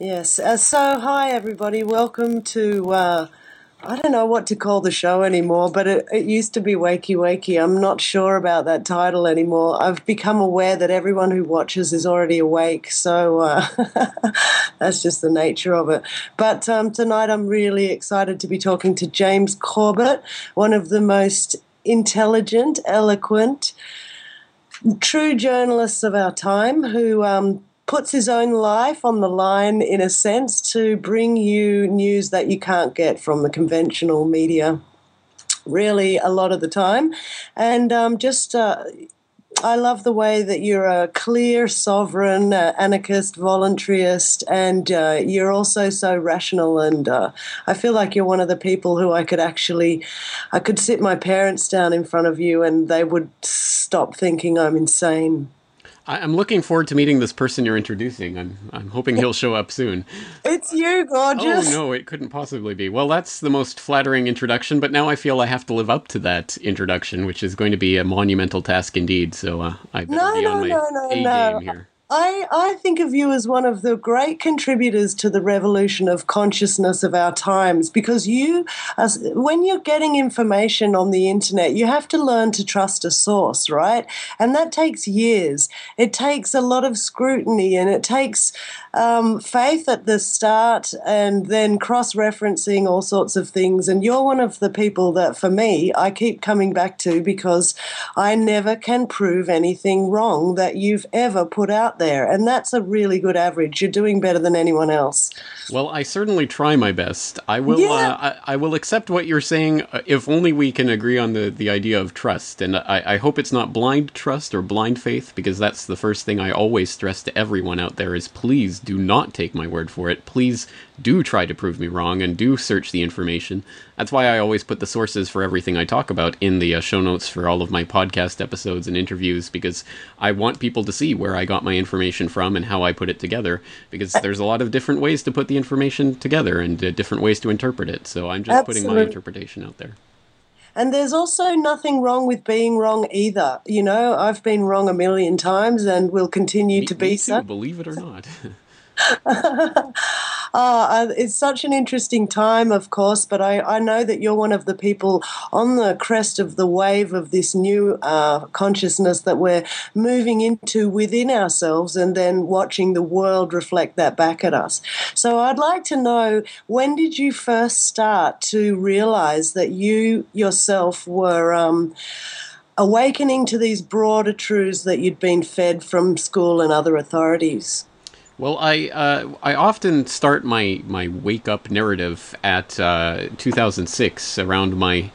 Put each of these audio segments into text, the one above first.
Yes. Uh, so, hi everybody. Welcome to. Uh, I don't know what to call the show anymore, but it, it used to be Wakey Wakey. I'm not sure about that title anymore. I've become aware that everyone who watches is already awake, so uh, that's just the nature of it. But um, tonight I'm really excited to be talking to James Corbett, one of the most intelligent, eloquent, true journalists of our time who um, puts his own life on the line in a sense to bring you news that you can't get from the conventional media really a lot of the time and um, just uh, I love the way that you're a clear, sovereign, uh, anarchist, voluntarist, and uh, you're also so rational. And uh, I feel like you're one of the people who I could actually, I could sit my parents down in front of you, and they would stop thinking I'm insane. I'm looking forward to meeting this person you're introducing. I'm I'm hoping he'll show up soon. It's you, gorgeous. Oh no, it couldn't possibly be. Well, that's the most flattering introduction, but now I feel I have to live up to that introduction, which is going to be a monumental task indeed. So uh, I better no, be no, my no, no, A game here. I, I think of you as one of the great contributors to the revolution of consciousness of our times because you, when you're getting information on the internet, you have to learn to trust a source, right? And that takes years. It takes a lot of scrutiny and it takes um, faith at the start and then cross referencing all sorts of things. And you're one of the people that, for me, I keep coming back to because I never can prove anything wrong that you've ever put out there. And that's a really good average. You're doing better than anyone else. Well, I certainly try my best. I will. Yeah. Uh, I, I will accept what you're saying, uh, if only we can agree on the the idea of trust. And I, I hope it's not blind trust or blind faith, because that's the first thing I always stress to everyone out there: is please do not take my word for it. Please do try to prove me wrong and do search the information. That's why I always put the sources for everything I talk about in the uh, show notes for all of my podcast episodes and interviews because I want people to see where I got my information from and how I put it together because there's a lot of different ways to put the information together and uh, different ways to interpret it. So I'm just putting my interpretation out there. And there's also nothing wrong with being wrong either. You know, I've been wrong a million times and will continue Me- to be too, so. believe it or not. Ah, uh, it's such an interesting time, of course, but I, I know that you're one of the people on the crest of the wave of this new uh, consciousness that we're moving into within ourselves and then watching the world reflect that back at us. So I'd like to know when did you first start to realize that you yourself were. Um, Awakening to these broader truths that you'd been fed from school and other authorities. Well, I uh, I often start my, my wake up narrative at uh, 2006 around my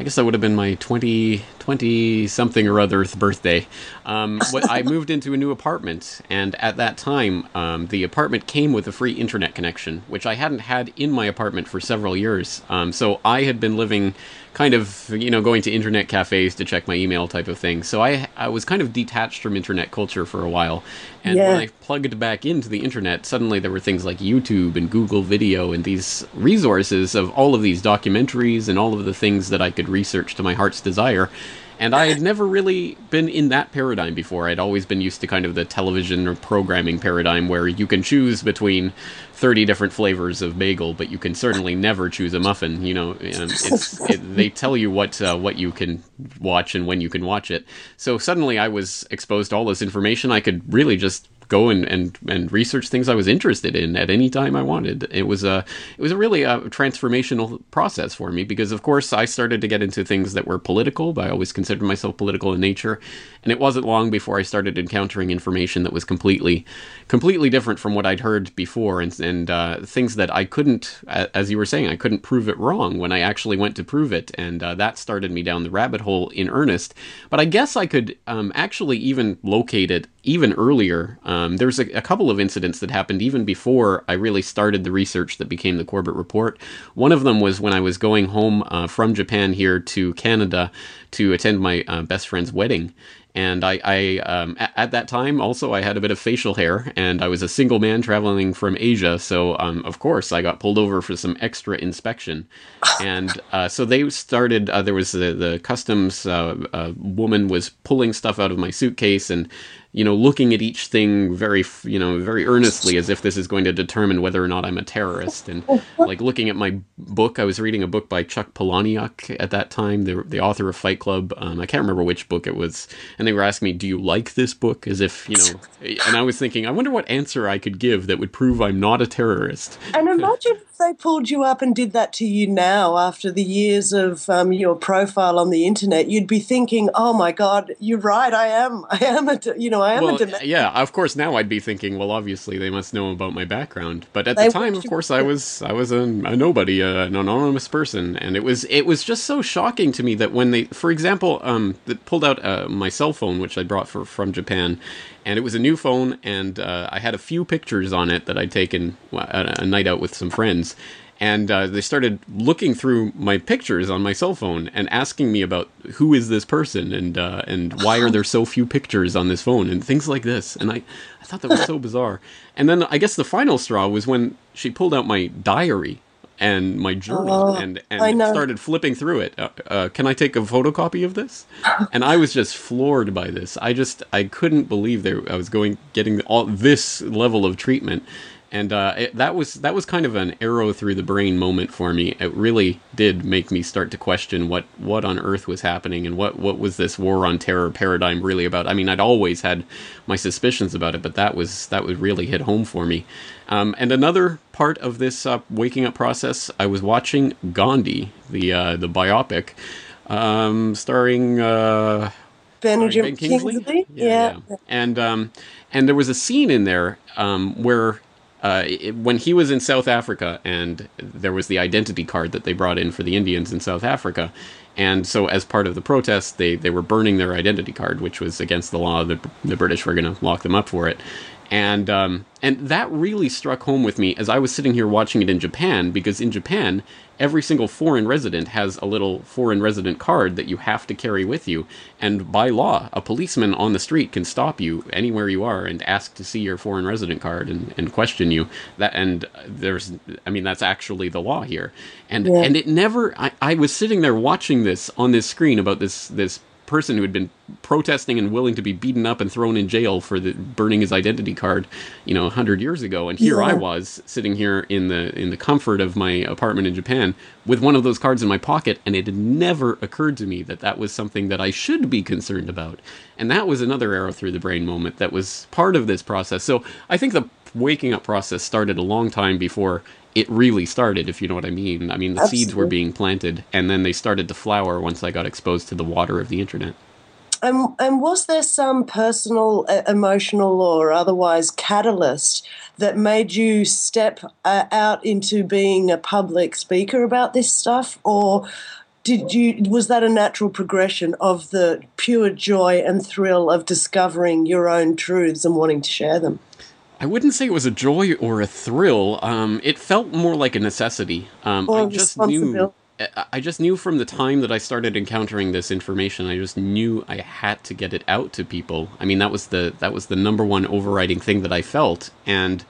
I guess that would have been my 20, 20 something or other birthday. Um, what, I moved into a new apartment, and at that time, um, the apartment came with a free internet connection, which I hadn't had in my apartment for several years. Um, so I had been living kind of, you know, going to internet cafes to check my email type of thing. So I, I was kind of detached from internet culture for a while. And Yeah. when I plugged back into the internet, suddenly there were things like YouTube and Google Video and these resources of all of these documentaries and all of the things that I could research to my heart's desire. And I had never really been in that paradigm before. I'd always been used to kind of the television or programming paradigm where you can choose between 30 different flavors of bagel, but you can certainly never choose a muffin. You know, it's, it, they tell you what uh, what you can watch and when you can watch it. So suddenly I was exposed to all this information. I could really just go and, and, and research things I was interested in at any time I wanted. It was a it was a really a transformational process for me because of course I started to get into things that were political, but I always considered myself political in nature. And it wasn't long before I started encountering information that was completely completely different from what I'd heard before and and uh, things that I couldn't as you were saying, I couldn't prove it wrong when I actually went to prove it and uh, that started me down the rabbit hole in earnest. But I guess I could um, actually even locate it even earlier. Um, there's a, a couple of incidents that happened even before I really started the research that became the Corbett Report. One of them was when I was going home uh, from Japan here to Canada to attend my uh, best friend's wedding. And I, I um, at, at that time, also, I had a bit of facial hair, and I was a single man traveling from Asia. So, um, of course, I got pulled over for some extra inspection. And uh, so they started. Uh, there was the the customs uh, uh, woman was pulling stuff out of my suitcase and you know, looking at each thing very, you know, very earnestly as if this is going to determine whether or not I'm a terrorist. And like looking at my book, I was reading a book by Chuck Palahniuk at that time, the, the author of Fight Club. Um, I can't remember which book it was. And they were asking me, do you like this book? As if, you know, and I was thinking, I wonder what answer I could give that would prove I'm not a terrorist. And imagine they pulled you up and did that to you now after the years of um, your profile on the internet, you'd be thinking, oh my God, you're right. I am, I am a, you know, I am well, a domestic. Yeah, of course. Now I'd be thinking, well, obviously they must know about my background. But at they the time, of course, I was I was a, a nobody, uh, an anonymous person, and it was it was just so shocking to me that when they, for example, um, they pulled out uh, my cell phone, which I brought for from Japan, and it was a new phone, and uh, I had a few pictures on it that I'd taken a, a night out with some friends, and uh, they started looking through my pictures on my cell phone and asking me about who is this person and uh, and why are there so few pictures on this phone and things like this. And I, I thought that was so bizarre. And then I guess the final straw was when she pulled out my diary and my journal oh, and and started flipping through it. Uh, uh, can I take a photocopy of this? and I was just floored by this. I just I couldn't believe there I was going getting all this level of treatment and uh, it, that was that was kind of an arrow through the brain moment for me. It really did make me start to question what what on earth was happening and what what was this war on terror paradigm really about. I mean, I'd always had my suspicions about it, but that was that would really hit home for me. Um, and another part of this uh, waking up process, I was watching Gandhi, the uh, the biopic, um, starring. Uh, Benjamin Kingsley, Kingsley? Yeah, yeah. yeah, and um, and there was a scene in there um, where uh, it, when he was in South Africa, and there was the identity card that they brought in for the Indians in South Africa, and so as part of the protest, they they were burning their identity card, which was against the law. The the British were going to lock them up for it, and um, and that really struck home with me as I was sitting here watching it in Japan, because in Japan, every single foreign resident has a little foreign resident card that you have to carry with you. And by law, a policeman on the street can stop you anywhere you are and ask to see your foreign resident card and, and question you. That and there's, I mean, that's actually the law here. And yeah. and it never. I, I was sitting there watching this on this screen about this this person who had been protesting and willing to be beaten up and thrown in jail for the burning his identity card, you know, hundred years ago. And here yeah. I was sitting here in the in the comfort of my apartment in Japan with one of those cards in my pocket, and it had never occurred to me that that was something that I should be concerned about. And that was another arrow through the brain moment that was part of this process. So I think the waking up process started a long time before it really started, if you know what I mean. I mean, the Absolutely. seeds were being planted, and then they started to flower once I got exposed to the water of the internet. And, and was there some personal, uh, emotional, or otherwise catalyst that made you step uh, out into being a public speaker about this stuff, or did you was that a natural progression of the pure joy and thrill of discovering your own truths and wanting to share them? I wouldn't say it was a joy or a thrill. Um, it felt more like a necessity. Um, I just knew. I just knew from the time that I started encountering this information. I just knew I had to get it out to people. I mean, that was the that was the number one overriding thing that I felt, and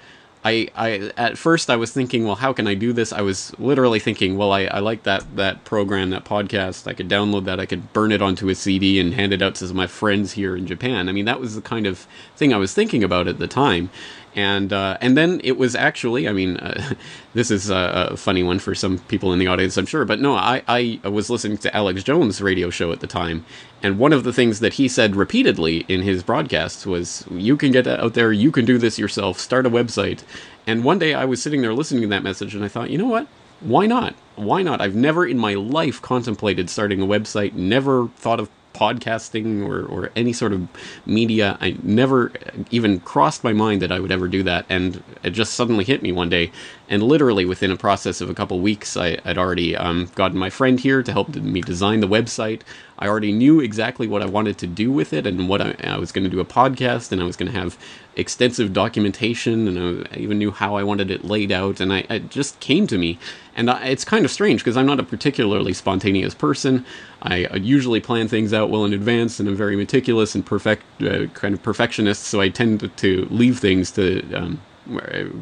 I, I at first I was thinking, well, how can I do this? I was literally thinking, well, I, I like that that program, that podcast. I could download that. I could burn it onto a CD and hand it out to my friends here in Japan. I mean, that was the kind of thing I was thinking about at the time and uh, and then it was actually I mean uh, this is a, a, funny one for some people in the audience I'm sure but no I, I was listening to Alex Jones radio show at the time and one of the things that he said repeatedly in his broadcasts was you can get out there you can do this yourself start a website. And one day I was sitting there listening to that message and I thought you know what? Why not? Why not? I've never in my life contemplated starting a website never thought of podcasting or, or any sort of media. I never even crossed my mind that I would ever do that. And it just suddenly hit me one day. And literally within a process of a couple weeks, I, would already um, gotten my friend here to help me design the website. I already knew exactly what I wanted to do with it and what I, I was going to do a podcast and I was going to have extensive documentation and I even knew how I wanted it laid out. And I, it just came to me. And I, it's kind of strange because I'm not a particularly spontaneous person. I usually plan things out well in advance and I'm very meticulous and perfect, uh, kind of perfectionist. So I tend to, leave things to um,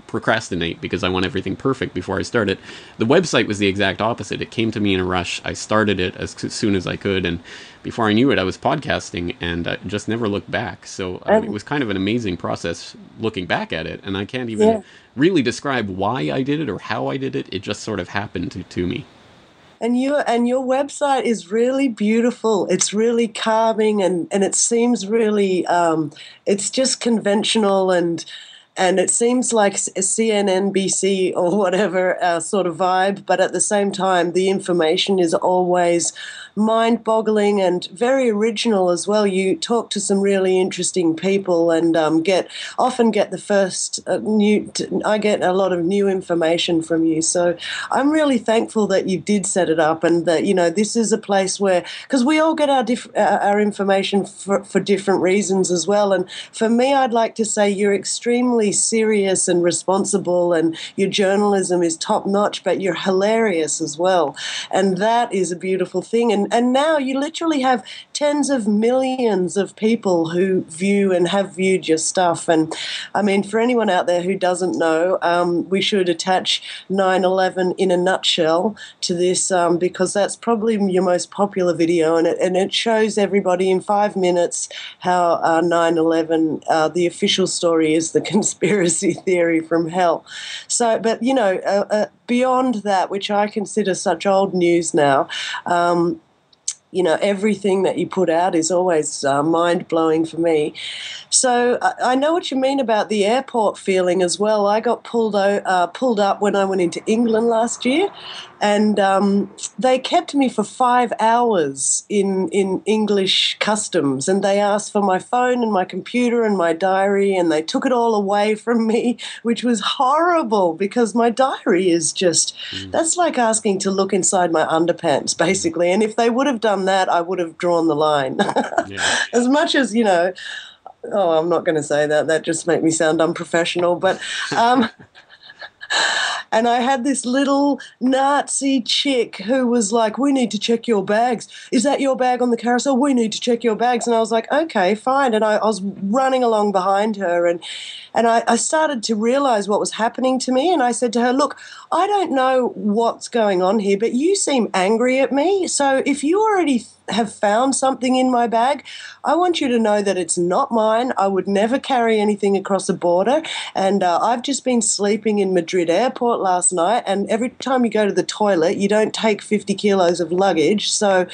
procrastinate because I want everything perfect before I start it. The website was the exact opposite. It came to me in a rush. I started it as soon as I could, and before I knew it, I was podcasting, and I just never looked back. So um, it was kind of an amazing process looking back at it, and I can't even yeah. really describe why I did it or how I did it. It just sort of happened to, to me and you and your website is really beautiful it's really calming and and it seems really um, it's just conventional and and it seems like CNNBC or whatever uh, sort of vibe, but at the same time, the information is always mind boggling and very original as well. You talk to some really interesting people and um, get often get the first uh, new. I get a lot of new information from you, so I'm really thankful that you did set it up and that you know this is a place where because we all get our uh, our information for, for different reasons as well. And for me, I'd like to say you're extremely serious and responsible, and your journalism is top notch, but you're hilarious as well, and that is a beautiful thing. And and now you literally have tens of millions of people who view and have viewed your stuff. And I mean, for anyone out there who doesn't know, um, we should attach 9/11 in a nutshell to this um, because that's probably your most popular video, and it and it shows everybody in five minutes how uh, 9/11, uh, the official story, is the conspiracy theory from hell. So, but you know. Uh, uh beyond that, which I consider such old news now, um, you know everything that you put out is always uh, mind blowing for me. So I know what you mean about the airport feeling as well. I got pulled out, uh, pulled up when I went into England last year, and um, they kept me for five hours in in English customs, and they asked for my phone and my computer and my diary, and they took it all away from me, which was horrible because my diary is just mm. that's like asking to look inside my underpants, basically. And if they would have done that, I would have drawn the line. yeah. As much as you know oh, I'm not going to say that. That just make me sound unprofessional. But um, and I had this little Nazi chick who was like, "We need to check your bags. Is that your bag on the carousel? We need to check your bags." And I was like, "Okay, fine." And I, I was running along behind her, and and I, I started to realize what was happening to me. And I said to her, "Look, I don't know what's going on here, but you seem angry at me. So if you already." Have found something in my bag, I want you to know that it's not mine. I would never carry anything across a border. And uh, I've just been sleeping in Madrid airport last night. And every time you go to the toilet, you don't take 50 kilos of luggage. So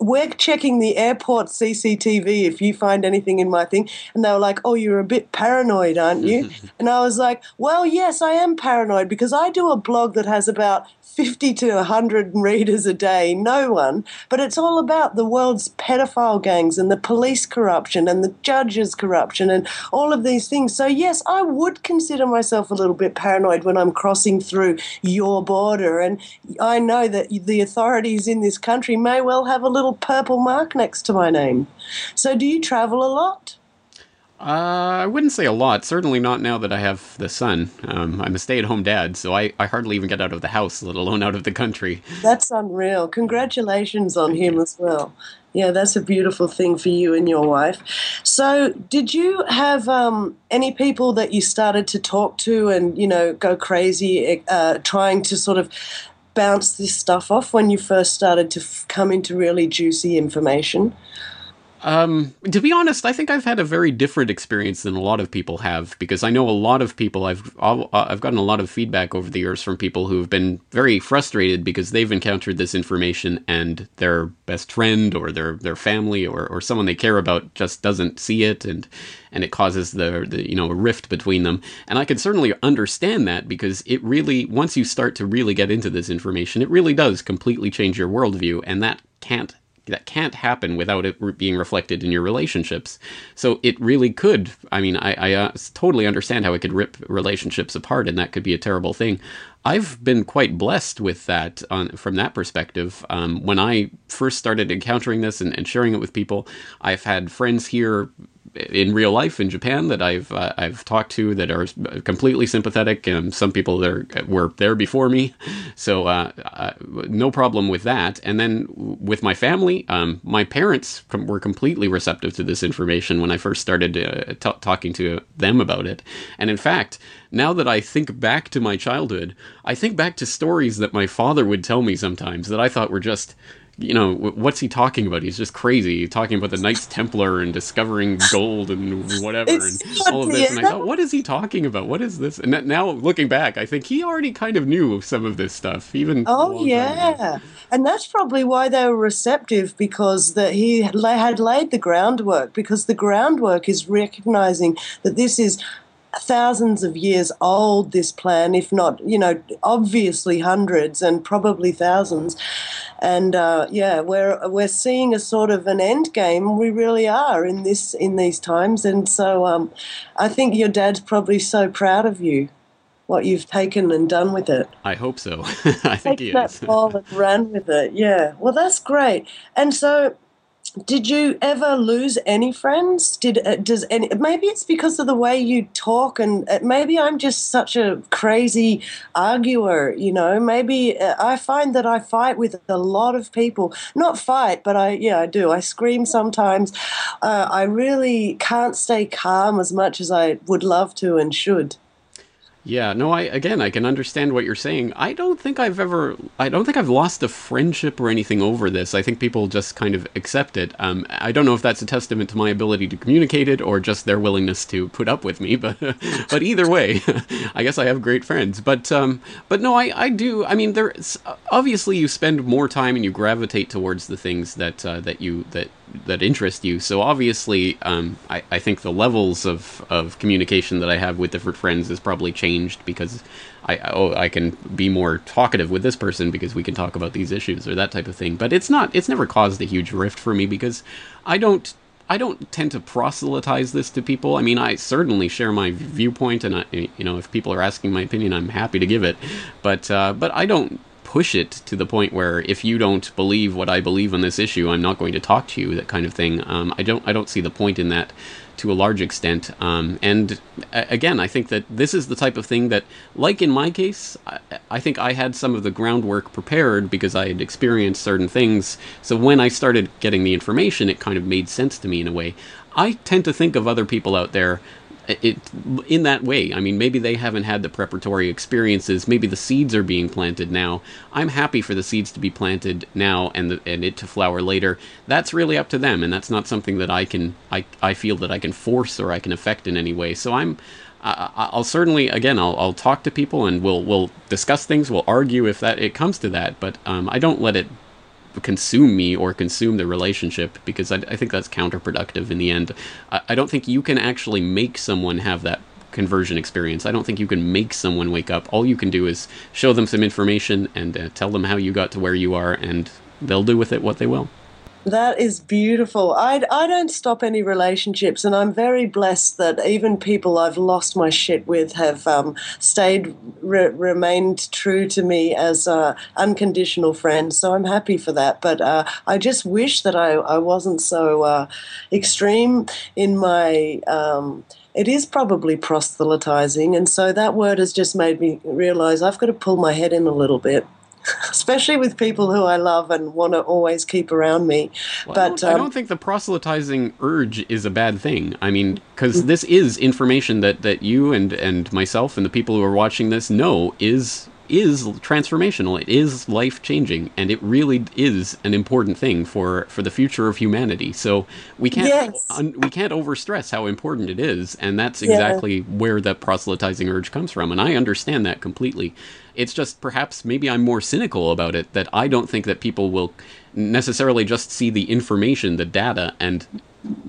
we're checking the airport CCTV if you find anything in my thing. And they were like, oh, you're a bit paranoid, aren't you? and I was like, well, yes, I am paranoid because I do a blog that has about 50 to 100 readers a day, no one. But it's all about the world's pedophile gangs and the police corruption and the judges' corruption and all of these things. So, yes, I would consider myself a little bit paranoid when I'm crossing through your border. And I know that the authorities in this country may well have a little purple mark next to my name. So, do you travel a lot? Uh, I wouldn't say a lot. Certainly not now that I have the son. Um, I'm a stay-at-home dad, so I, I hardly even get out of the house, let alone out of the country. That's unreal. Congratulations on him as well. Yeah, that's a beautiful thing for you and your wife. So, did you have um, any people that you started to talk to and you know go crazy, uh, trying to sort of bounce this stuff off when you first started to f- come into really juicy information? Um, to be honest, I think I've had a very different experience than a lot of people have because I know a lot of people. I've I've gotten a lot of feedback over the years from people who have been very frustrated because they've encountered this information and their best friend or their their family or, or someone they care about just doesn't see it and and it causes the, the you know a rift between them. And I can certainly understand that because it really once you start to really get into this information, it really does completely change your worldview, and that can't that can't happen without it being reflected in your relationships. So it really could. I mean, I, I uh, totally understand how it could rip relationships apart, and that could be a terrible thing. I've been quite blessed with that on, from that perspective. Um, when I first started encountering this and, and sharing it with people, I've had friends here in real life in Japan that I've uh, I've talked to that are completely sympathetic, and some people that were there before me, so uh, uh, no problem with that. And then with my family, um, my parents were completely receptive to this information when I first started uh, t- talking to them about it. And in fact, now that I think back to my childhood, I think back to stories that my father would tell me sometimes that I thought were just you know, what's he talking about? He's just crazy, talking about the Knights Templar and discovering gold and whatever and all of this. And I thought, what is he talking about? What is this? And now looking back, I think he already kind of knew some of this stuff, even. Oh long time ago. yeah, and that's probably why they were receptive because that he had laid the groundwork. Because the groundwork is recognizing that this is thousands of years old. This plan, if not, you know, obviously hundreds and probably thousands. And uh, yeah, we're we're seeing a sort of an end game. We really are in this in these times. And so um, I think your dad's probably so proud of you. What you've taken and done with it I hope so. I think he take that is. ball and run with it. Yeah. Well, that's great. And so, did you ever lose any friends? Did uh, does any? Maybe it's because of the way you talk, and uh, maybe I'm just such a crazy arguer. You know, maybe uh, I find that I fight with a lot of people. Not fight, but I yeah I do. I scream sometimes. Uh, I really can't stay calm as much as I would love to and should. Yeah, no, I again I can understand what you're saying. I don't think I've ever I don't think I've lost a friendship or anything over this. I think people just kind of accept it. Um, I don't know if that's a testament to my ability to communicate it or just their willingness to put up with me, but but either way, I guess I have great friends. But um, but no, I, I do. I mean, there's obviously you spend more time and you gravitate towards the things that uh, that you that that interest you. So obviously, um, I, I think the levels of, of communication that I have with different friends has probably changed because I oh I can be more talkative with this person because we can talk about these issues or that type of thing. But it's not it's never caused a huge rift for me because I don't I don't tend to proselytize this to people. I mean, I certainly share my viewpoint, and I, you know, if people are asking my opinion, I'm happy to give it. But uh, but I don't push it to the point where if you don't believe what I believe on this issue, I'm not going to talk to you. That kind of thing. Um, I don't I don't see the point in that to a large extent. Um, and again, I think that this is the type of thing that, like in my case, I, I think I had some of the groundwork prepared because I had experienced certain things. So when I started getting the information, it kind of made sense to me in a way. I tend to think of other people out there it in that way. I mean, maybe they haven't had the preparatory experiences. Maybe the seeds are being planted now. I'm happy for the seeds to be planted now and the, and it to flower later. That's really up to them, and that's not something that I can I I feel that I can force or I can affect in any way. So I'm. I, I- I'll certainly again I'll, I'll talk to people and we'll we'll discuss things we'll argue if that it comes to that but um, I don't let it consume me or consume the relationship because I, I think that's counterproductive in the end. I, I don't think you can actually make someone have that conversion experience. I don't think you can make someone wake up. All you can do is show them some information and uh, tell them how you got to where you are, and they'll do with it what they will. That is beautiful. I, I don't stop any relationships, and I'm very blessed that even people I've lost my shit with have um, stayed, re- remained true to me as uh, unconditional friends. So I'm happy for that. But uh, I just wish that I, I wasn't so uh, extreme in my. Um, it is probably proselytizing, and so that word has just made me realize I've got to pull my head in a little bit. Especially with people who I love and want to always keep around me. Well, but I, don't, I um, don't think the proselytizing urge is a bad thing. I mean, because this is information that, that you and, and myself and the people who are watching this know is is transformational. It is life changing, and it really is an important thing for, for the future of humanity. So we can't Yes. un, we can't overstress how important it is, and that's Yeah. exactly where that proselytizing urge comes from. And I understand that completely. It's just perhaps maybe I'm more cynical about it that I don't think that people will necessarily just see the information, the data, and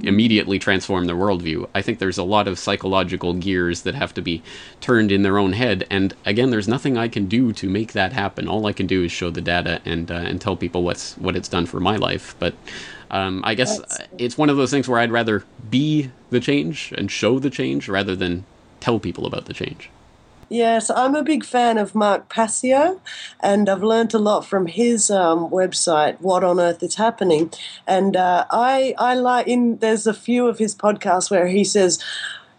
immediately transform their worldview. I think there's a lot of psychological gears that have to be turned in their own head, and again, there's nothing I can do to make that happen. All I can do is show the data and uh, and tell people what's what it's done for my life. But um, I guess That's- it's one of those things where I'd rather be the change and show the change rather than tell people about the change. Yes, I'm a big fan of Mark Passio, and I've learnt a lot from his um, website, What on Earth is Happening. And uh, I, I like in there's a few of his podcasts where he says,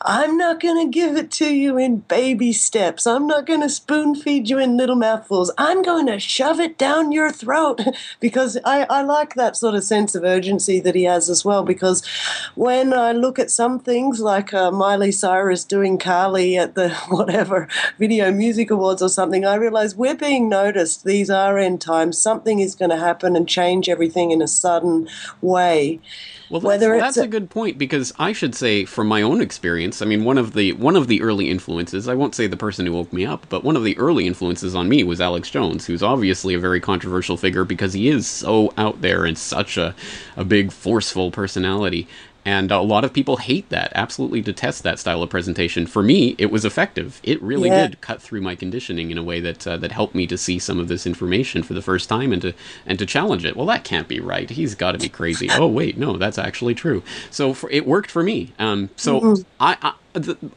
I'm not going to give it to you in baby steps. I'm not going to spoon feed you in little mouthfuls. I'm going to shove it down your throat because I, I like that sort of sense of urgency that he has as well. Because when I look at some things like uh, Miley Cyrus doing Carly at the whatever Video Music Awards or something, I realize we're being noticed. These are end times. Something is going to happen and change everything in a sudden way. Well, that's, that's a, a good point because I should say, from my own experience, I mean, one of the one of the early influences. I won't say the person who woke me up, but one of the early influences on me was Alex Jones, who's obviously a very controversial figure because he is so out there and such a a big, forceful personality. And a lot of people hate that, absolutely detest that style of presentation. For me, it was effective. It really yeah. did cut through my conditioning in a way that uh, that helped me to see some of this information for the first time and to and to challenge it. Well, that can't be right. He's got to be crazy. oh wait, no, that's actually true. So for, it worked for me. Um, so mm-hmm. I, I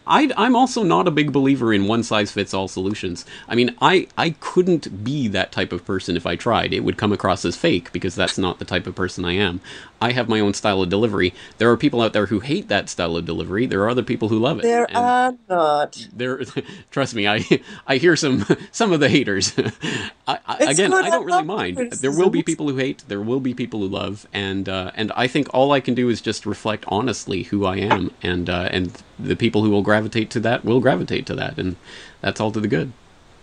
I, am also not a big believer in one size fits all solutions. I mean, I, I couldn't be that type of person if I tried. It would come across as fake because that's not the type of person I am. I have my own style of delivery. There are people out there who hate that style of delivery. There are other people who love it. There are not. There, trust me, I I hear some some of the haters. I, I, again, I don't really mind. There will be people who hate. There will be people who love, and uh, and I think all I can do is just reflect honestly who I am, and uh, and the people who will gravitate to that will gravitate to that, and that's all to the good.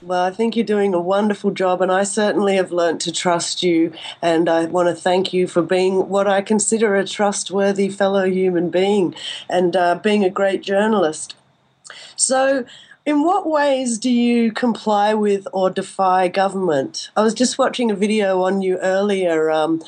Well, I think you're doing a wonderful job, and I certainly have learnt to trust you. And I want to thank you for being what I consider a trustworthy fellow human being and uh, being a great journalist. So, in what ways do you comply with or defy government? I was just watching a video on you earlier. Um,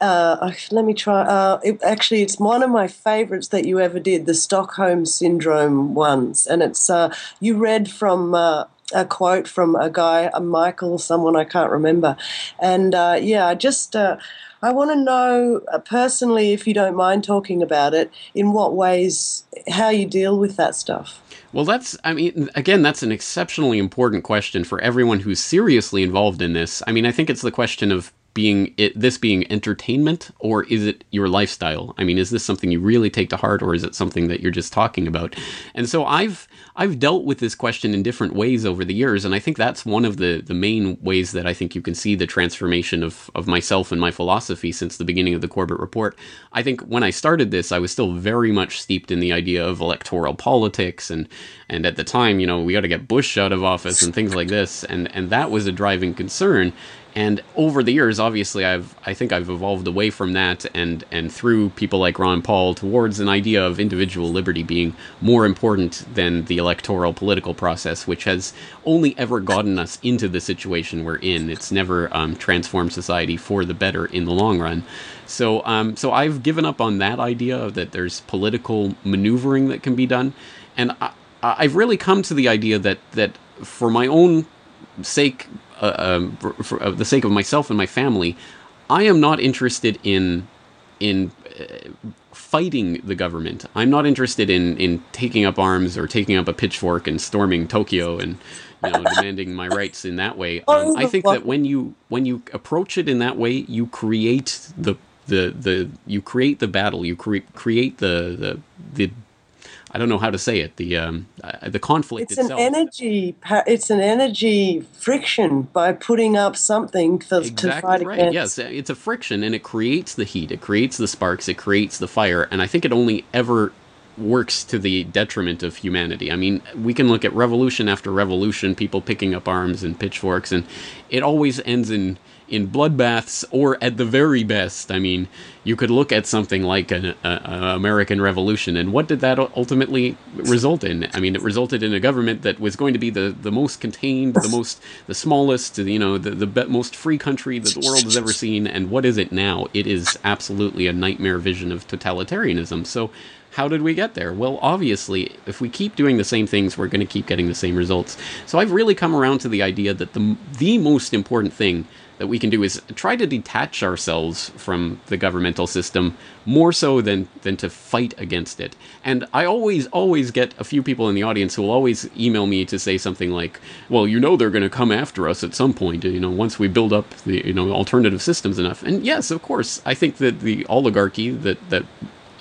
uh, let me try. Uh, it, actually, it's one of my favorites that you ever did, the Stockholm Syndrome ones. And it's uh, you read from uh, a quote from a guy, a Michael, someone I can't remember. And uh, yeah, I just. Uh, I want to know personally, if you don't mind talking about it, in what ways, how you deal with that stuff. Well, that's, I mean, again, that's an exceptionally important question for everyone who's seriously involved in this. I mean, I think it's the question of being it, this being entertainment or is it your lifestyle? I mean, is this something you really take to heart or is it something that you're just talking about? And so I've I've dealt with this question in different ways over the years, and I think that's one of the the main ways that I think you can see the transformation of of myself and my philosophy since the beginning of the Corbett Report. I think when I started this, I was still very much steeped in the idea of electoral politics and and at the time, you know, we got to get Bush out of office and things like this, and and that was a driving concern. And over the years, obviously, I've I think I've evolved away from that and and through people like Ron Paul towards an idea of individual liberty being more important than the electoral political process, which has only ever gotten us into the situation we're in. It's never um, transformed society for the better in the long run. So um, so I've given up on that idea that there's political maneuvering that can be done, and I, I've really come to the idea that that for my own sake uh, um, for, for uh, the sake of myself and my family, I am not interested in in uh, fighting the government. I'm not interested in in taking up arms or taking up a pitchfork and storming Tokyo and you know demanding my rights in that way. Um, I think that when you when you approach it in that way, you create the the the you create the battle. You cre- create the the the I don't know how to say it. The um, uh, the conflict. It's itself. an energy. It's an energy friction by putting up something for, exactly to fight right. against. Yes, it's a friction, and it creates the heat. It creates the sparks. It creates the fire. And I think it only ever works to the detriment of humanity. I mean, we can look at revolution after revolution, people picking up arms and pitchforks, and it always ends in in bloodbaths, or at the very best, I mean, you could look at something like an American Revolution, and what did that ultimately result in? I mean, it resulted in a government that was going to be the, the most contained, the most, the smallest, you know, the, the most free country that the world has ever seen. And what is it now? It is absolutely a nightmare vision of totalitarianism. So, how did we get there? Well, obviously, if we keep doing the same things, we're going to keep getting the same results. So I've really come around to the idea that the the most important thing that we can do is try to detach ourselves from the governmental system more so than than to fight against it. And I always always get a few people in the audience who will always email me to say something like, "Well, you know they're going to come after us at some point, you know, once we build up the you know alternative systems enough." And yes, of course, I think that the oligarchy that that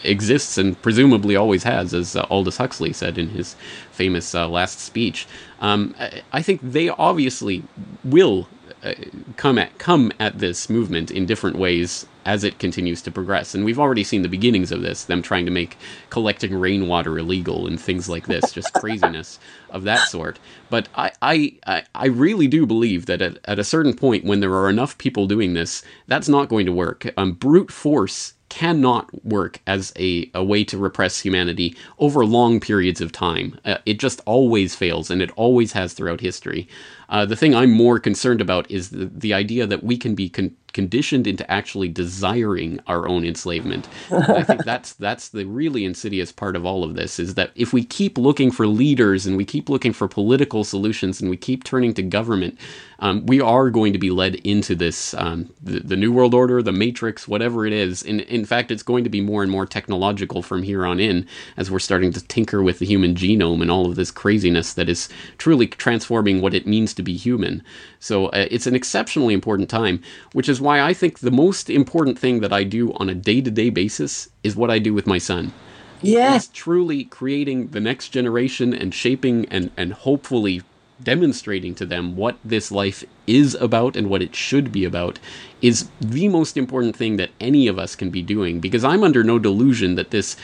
exists and presumably always has, as uh, Aldous Huxley said in his famous uh, last speech. Um, I think they obviously will uh, come at come at this movement in different ways as it continues to progress. And we've already seen the beginnings of this, them trying to make collecting rainwater illegal and things like this, just craziness of that sort. But I, I, I really do believe that at, at a certain point, when there are enough people doing this, that's not going to work. Um, brute force cannot work as a, a way to repress humanity over long periods of time. Uh, it just always fails, and it always has throughout history. Uh, the thing I'm more concerned about is the, the idea that we can be con- conditioned into actually desiring our own enslavement. I think that's that's the really insidious part of all of this is that if we keep looking for leaders and we keep looking for political solutions and we keep turning to government, um, we are going to be led into this um, the, the, new world order, the matrix, whatever it is. In in fact, it's going to be more and more technological from here on in as we're starting to tinker with the human genome and all of this craziness that is truly transforming what it means to be human. So uh, it's an exceptionally important time, which is why I think the most important thing that I do on a day to day basis is what I do with my son. Yes. truly creating the next generation and shaping and, and hopefully demonstrating to them what this life is about and what it should be about is the most important thing that any of us can be doing because I'm under no delusion that this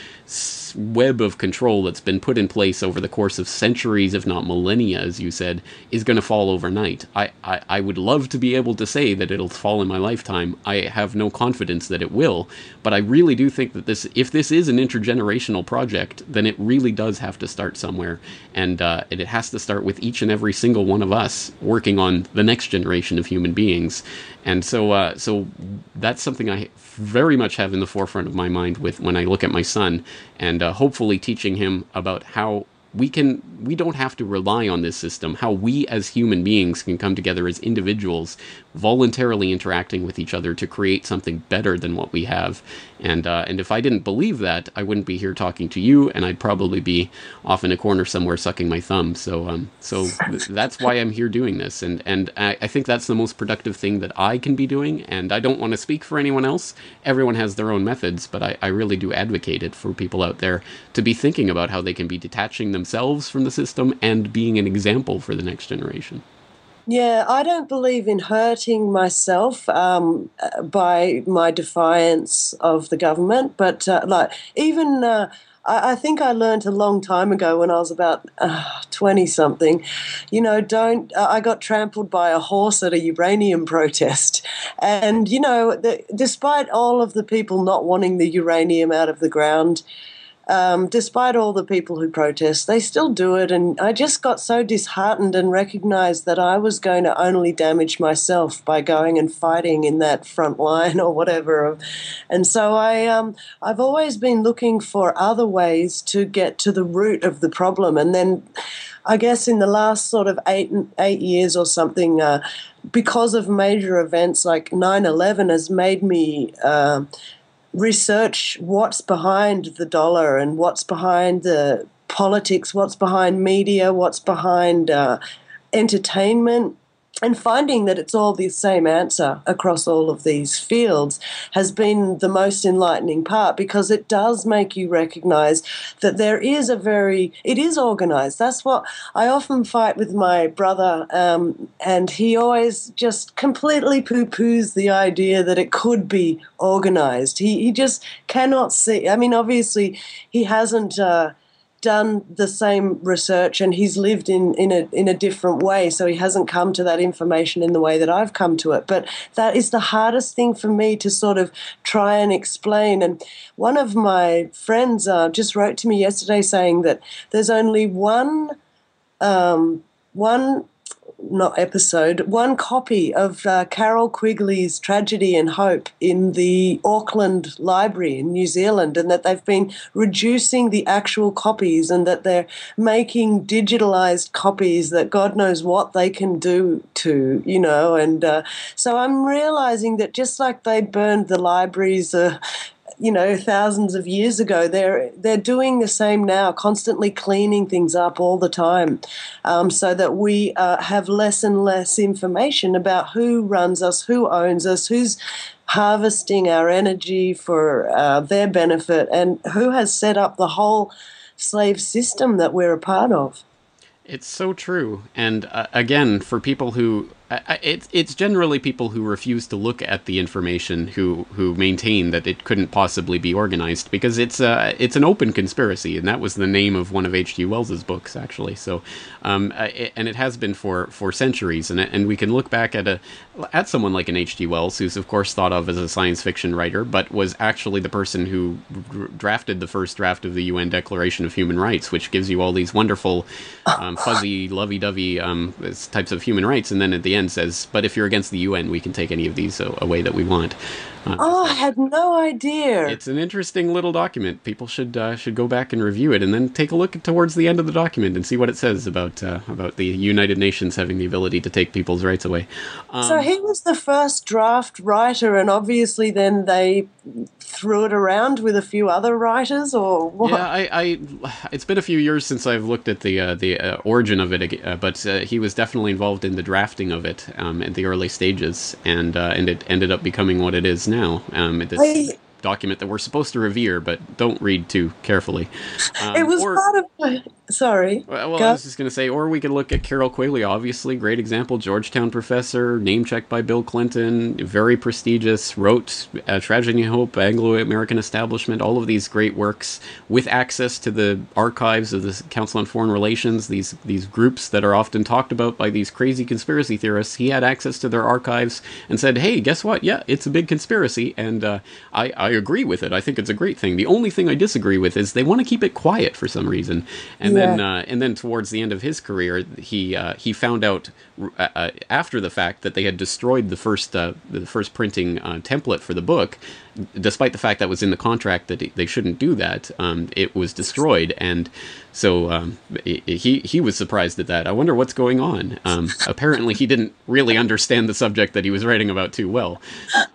web of control that's been put in place over the course of centuries, if not millennia, as you said, is going to fall overnight. I, I, I would love to be able to say that it'll fall in my lifetime. I have no confidence that it will, but I really do think that this, if this is an intergenerational project, then it really does have to start somewhere, and, uh, and it has to start with each and every single one of us working on the next generation of human beings. And so, uh, so that's something I very much have in the forefront of my mind with when I look at my son, and uh, hopefully teaching him about how we can we don't have to rely on this system. How we as human beings can come together as individuals voluntarily interacting with each other to create something better than what we have. And uh, and if I didn't believe that I wouldn't be here talking to you and I'd probably be off in a corner somewhere sucking my thumb. So um so th- that's why I'm here doing this. And and I, I think that's the most productive thing that I can be doing. And I don't want to speak for anyone else. Everyone has their own methods but I, I really do advocate it for people out there to be thinking about how they can be detaching themselves from the system and being an example for the next generation. Yeah, I don't believe in hurting myself um, by my defiance of the government, but uh, like even. Uh, I, think I learned a long time ago when I was about twenty uh, something. You know, don't. Uh, I got trampled by a horse at a uranium protest, and you know, the, despite all of the people not wanting the uranium out of the ground, um, despite all the people who protest, they still do it. And I just got so disheartened and recognized that I was going to only damage myself by going and fighting in that front line or whatever. And so I, um, I've always been looking for other ways to get to the root of the problem. And then I guess in the last sort of eight, eight years or something, uh, because of major events like 9 11 has made me. Uh, research what's behind the dollar and what's behind the politics, what's behind media, what's behind uh, entertainment, and finding that it's all the same answer across all of these fields has been the most enlightening part because it does make you recognize that there is a very it is organized. That's what i often fight with my brother um, and he always just completely poo-poos the idea that it could be organized. He, he just cannot see i mean obviously he hasn't uh, done the same research and he's lived in, in a in a different way. So he hasn't come to that information in the way that I've come to it. But that is the hardest thing for me to sort of try and explain. And one of my friends uh, just wrote to me yesterday saying that there's only one um, one not episode, one copy of uh, Carroll Quigley's Tragedy and Hope in the Auckland Library in New Zealand, and that they've been reducing the actual copies and that they're making digitalized copies that God knows what they can do to, you know. And uh, so I'm realizing that just like they burned the libraries uh, you know thousands of years ago they're they're doing the same now constantly cleaning things up all the time um, so that we uh, have less and less information about who runs us who owns us who's harvesting our energy for uh, their benefit and who has set up the whole slave system that we're a part of. It's so true and uh, again for people who it's it's generally people who refuse to look at the information who who maintain that it couldn't possibly be organized because it's uh, it's an open conspiracy and that was the name of one of H.G. Wells's books actually so um, it, and it has been for for centuries and and we can look back at a at someone like an H.G. Wells who's of course thought of as a science fiction writer but was actually the person who drafted the first draft of the UN Declaration of Human Rights which gives you all these wonderful um, fuzzy lovey-dovey um, types of human rights and then at the end says, but if you're against the UN, we can take any of these away that we want. Uh, oh, I had no idea. It's an interesting little document. People should uh, should go back and review it, and then take a look towards the end of the document and see what it says about uh, about the United Nations having the ability to take people's rights away. Um, so he was the first draft writer, and obviously then they threw it around with a few other writers, or what? Yeah, I, I it's been a few years since I've looked at the uh, the uh, origin of it, uh, but he was definitely involved in the drafting of it um, at the early stages, and and it ended up becoming what it is now. Um, this I, document that we're supposed to revere, but don't read too carefully. Um, it was or, part of my. Sorry. Well, Go. I was just going to say, or we could look at Carroll Quigley, obviously, great example, Georgetown professor, name checked by Bill Clinton, very prestigious, wrote uh, Tragedy and Hope, Anglo American Establishment, all of these great works with access to the archives of the Council on Foreign Relations, these, these groups that are often talked about by these crazy conspiracy theorists. He had access to their archives and said, hey, guess what? Yeah, it's a big conspiracy, and uh, I, I agree with it. I think it's a great thing. The only thing I disagree with is they want to keep it quiet for some reason. And yeah. then uh, and then towards the end of his career, he uh, he found out uh, uh after the fact that they had destroyed the first uh, the first printing uh, template for the book, despite the fact that was in the contract that they shouldn't do that. Um, it was destroyed, and so um, he he was surprised at that. I wonder what's going on. Um, apparently, he didn't really understand the subject that he was writing about too well.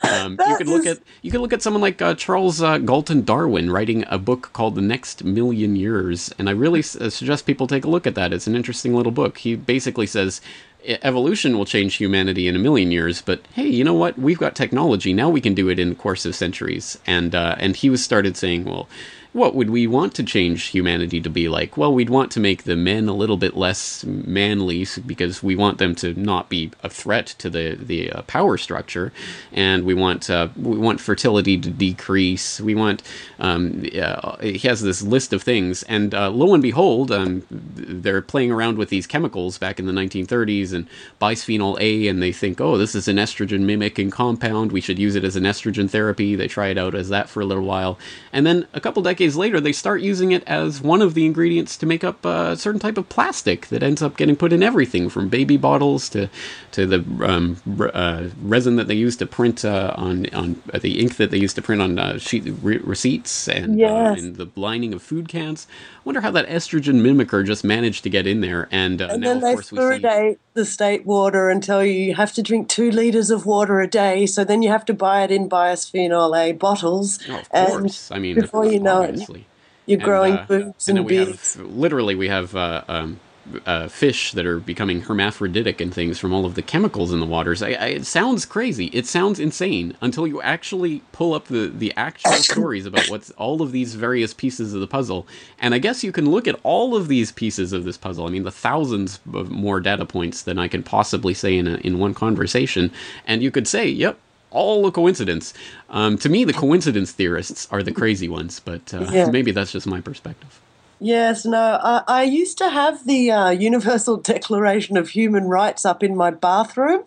Um, you could look at you could look at someone like uh, Charles uh, Galton Darwin writing a book called The Next Million Years, and I really uh, suggest people take a look at that. It's an interesting little book. He basically says evolution will change humanity in a million years, but hey, you know what? We've got technology now. We can do it in the course of centuries. And uh, and he was started saying, well, what would we want to change humanity to be like? Well, we'd want to make the men a little bit less manly because we want them to not be a threat to the the uh, power structure, and we want uh, we want fertility to decrease. We want um, uh, he has this list of things, and uh, lo and behold, um, they're playing around with these chemicals back in the 1930s and bisphenol A, and they think, oh, this is an estrogen mimicking compound. We should use it as an estrogen therapy. They try it out as that for a little while, and then a couple decades decades later, they start using it as one of the ingredients to make up a certain type of plastic that ends up getting put in everything from baby bottles to to the um, uh, resin that they use to print uh, on on uh, the ink that they use to print on uh, sheet re- receipts and, uh, yes. and, the lining of food cans. I wonder how that estrogen mimicker just managed to get in there. And, uh, and now, then they fluoridate see... the state water and tell you you have to drink two liters of water a day. So then you have to buy it in bisphenol A bottles. Oh, of course. I mean, before you know obviously. it, you're growing and, boobs and, and, and. Have, literally, we have um, uh, fish that are becoming hermaphroditic and things from all of the chemicals in the waters. I, I, it sounds crazy. It sounds insane until you actually pull up the, the actual stories about what's all of these various pieces of the puzzle. And I guess you can look at all of these pieces of this puzzle. I mean, the thousands of more data points than I can possibly say in, a, in one conversation. And you could say, yep, all a coincidence. Um, to me, the coincidence theorists are the crazy ones, but uh, yeah. maybe that's just my perspective. Yes, no, I, I used to have the uh, Universal Declaration of Human Rights up in my bathroom.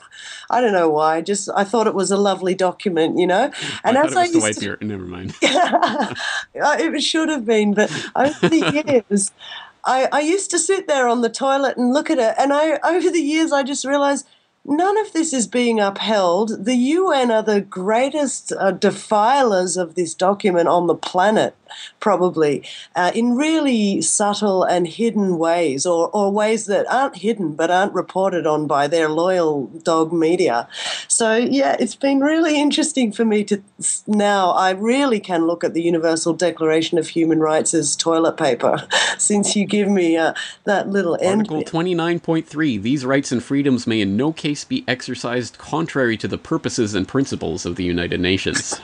I don't know why. Just I thought it was a lovely document, you know. And I as I used to, never mind. it should have been, but over the years. I, I used to sit there on the toilet and look at it, and I over the years I just realized none of this is being upheld. The UN are the greatest uh, defilers of this document on the planet, probably, uh, in really subtle and hidden ways, or, or ways that aren't hidden but aren't reported on by their loyal dog media. So, yeah, it's been really interesting for me to now. I really can look at the Universal Declaration of Human Rights as toilet paper since you give me uh, that little Article 29.3 These rights and freedoms may in no case be exercised contrary to the purposes and principles of the United Nations.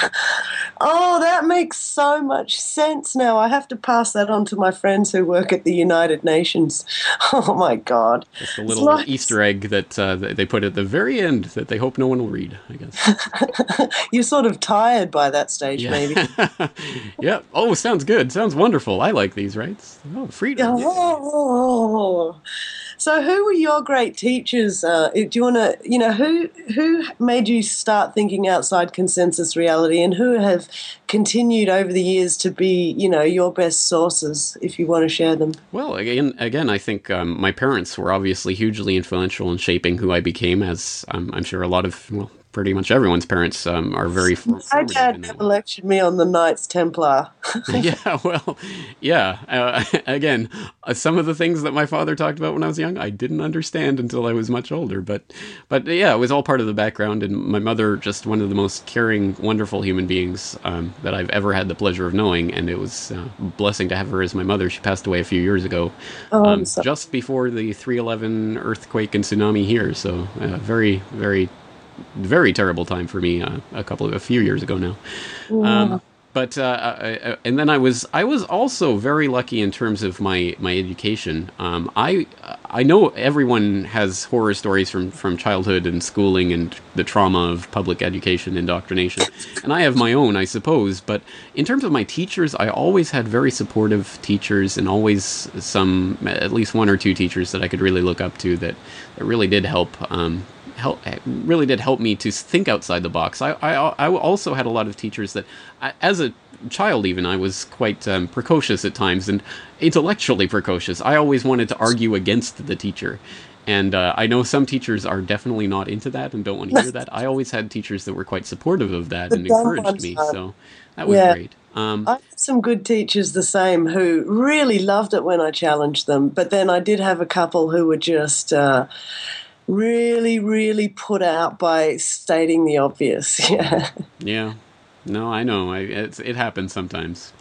oh, that makes so much sense now. I have to pass that on to my friends who work at the United Nations. Oh my God. It's a little like... Easter egg that uh, they put at the very end that they hope no one will read, I guess. You're sort of tired by that stage, yeah. maybe. yeah. Oh, sounds good. Sounds wonderful. I like these rights. Oh, freedom. Oh. Yeah. So, who were your great teachers? Uh, do you want to, you know, who who made you start thinking outside consensus reality, and who have continued over the years to be, you know, your best sources? If you want to share them. Well, again, again, I think um, my parents were obviously hugely influential in shaping who I became, as um, I'm sure a lot of well, pretty much everyone's parents um, are very. My dad never lectured me on the Knights Templar. yeah, well, yeah. Uh, again, uh, some of the things that my father talked about when I was young, I didn't understand until I was much older. But, but yeah, it was all part of the background. And my mother, just one of the most caring, wonderful human beings um, that I've ever had the pleasure of knowing. And it was uh, a blessing to have her as my mother. She passed away a few years ago, oh, um, just before the 311 earthquake and tsunami here. So, uh, very, very very terrible time for me uh, a couple of a few years ago now. Um, but uh, I, and then I was I was also very lucky in terms of my my education. Um, I I know everyone has horror stories from from childhood and schooling and the trauma of public education indoctrination, and I have my own, I suppose. But in terms of my teachers, I always had very supportive teachers, and always some at least one or two teachers that I could really look up to that that really did help um, help really did help me to think outside the box. I I, I also had a lot of teachers that, as a child even, I was quite um, precocious at times and intellectually precocious. I always wanted to argue against the teacher. And uh, I know some teachers are definitely not into that and don't want to hear that. I always had teachers that were quite supportive of that and encouraged me. So that was yeah. great. Um, I had some good teachers the same who really loved it when I challenged them, but then I did have a couple who were just. Uh, really, really put out by stating the obvious. Yeah. Yeah. No, I know. I, it happens sometimes.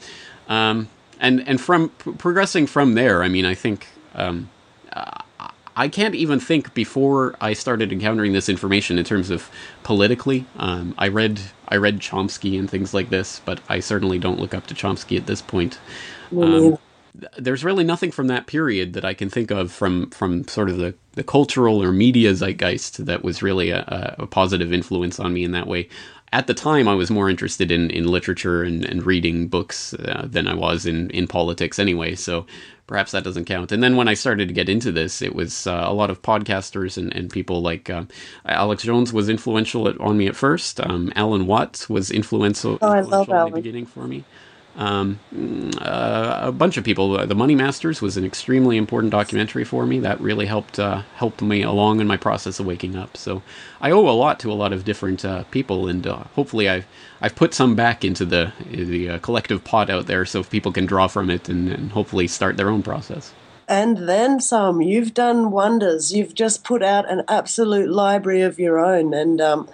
Um, and and from progressing from there, I mean, I think um, I can't even think before I started encountering this information in terms of politically. Um, I read I read Chomsky and things like this, but I certainly don't look up to Chomsky at this point. Um, there's really nothing from that period that I can think of from from sort of the, the cultural or media zeitgeist that was really a, a positive influence on me in that way. At the time, I was more interested in, in literature and, and reading books uh, than I was in, in politics anyway, so perhaps that doesn't count. And then when I started to get into this, it was uh, a lot of podcasters and, and people like uh, Alex Jones was influential at, on me at first. Um, Alan Watts was influential, oh, influential in the beginning for me. Um, uh, a bunch of people. The Money Masters was an extremely important documentary for me. That really helped uh, helped me along in my process of waking up. So I owe a lot to a lot of different uh, people, and uh, hopefully I've I've put some back into the the uh, collective pot out there, so people can draw from it and, and hopefully start their own process and then some. You've done wonders. You've just put out an absolute library of your own, and um,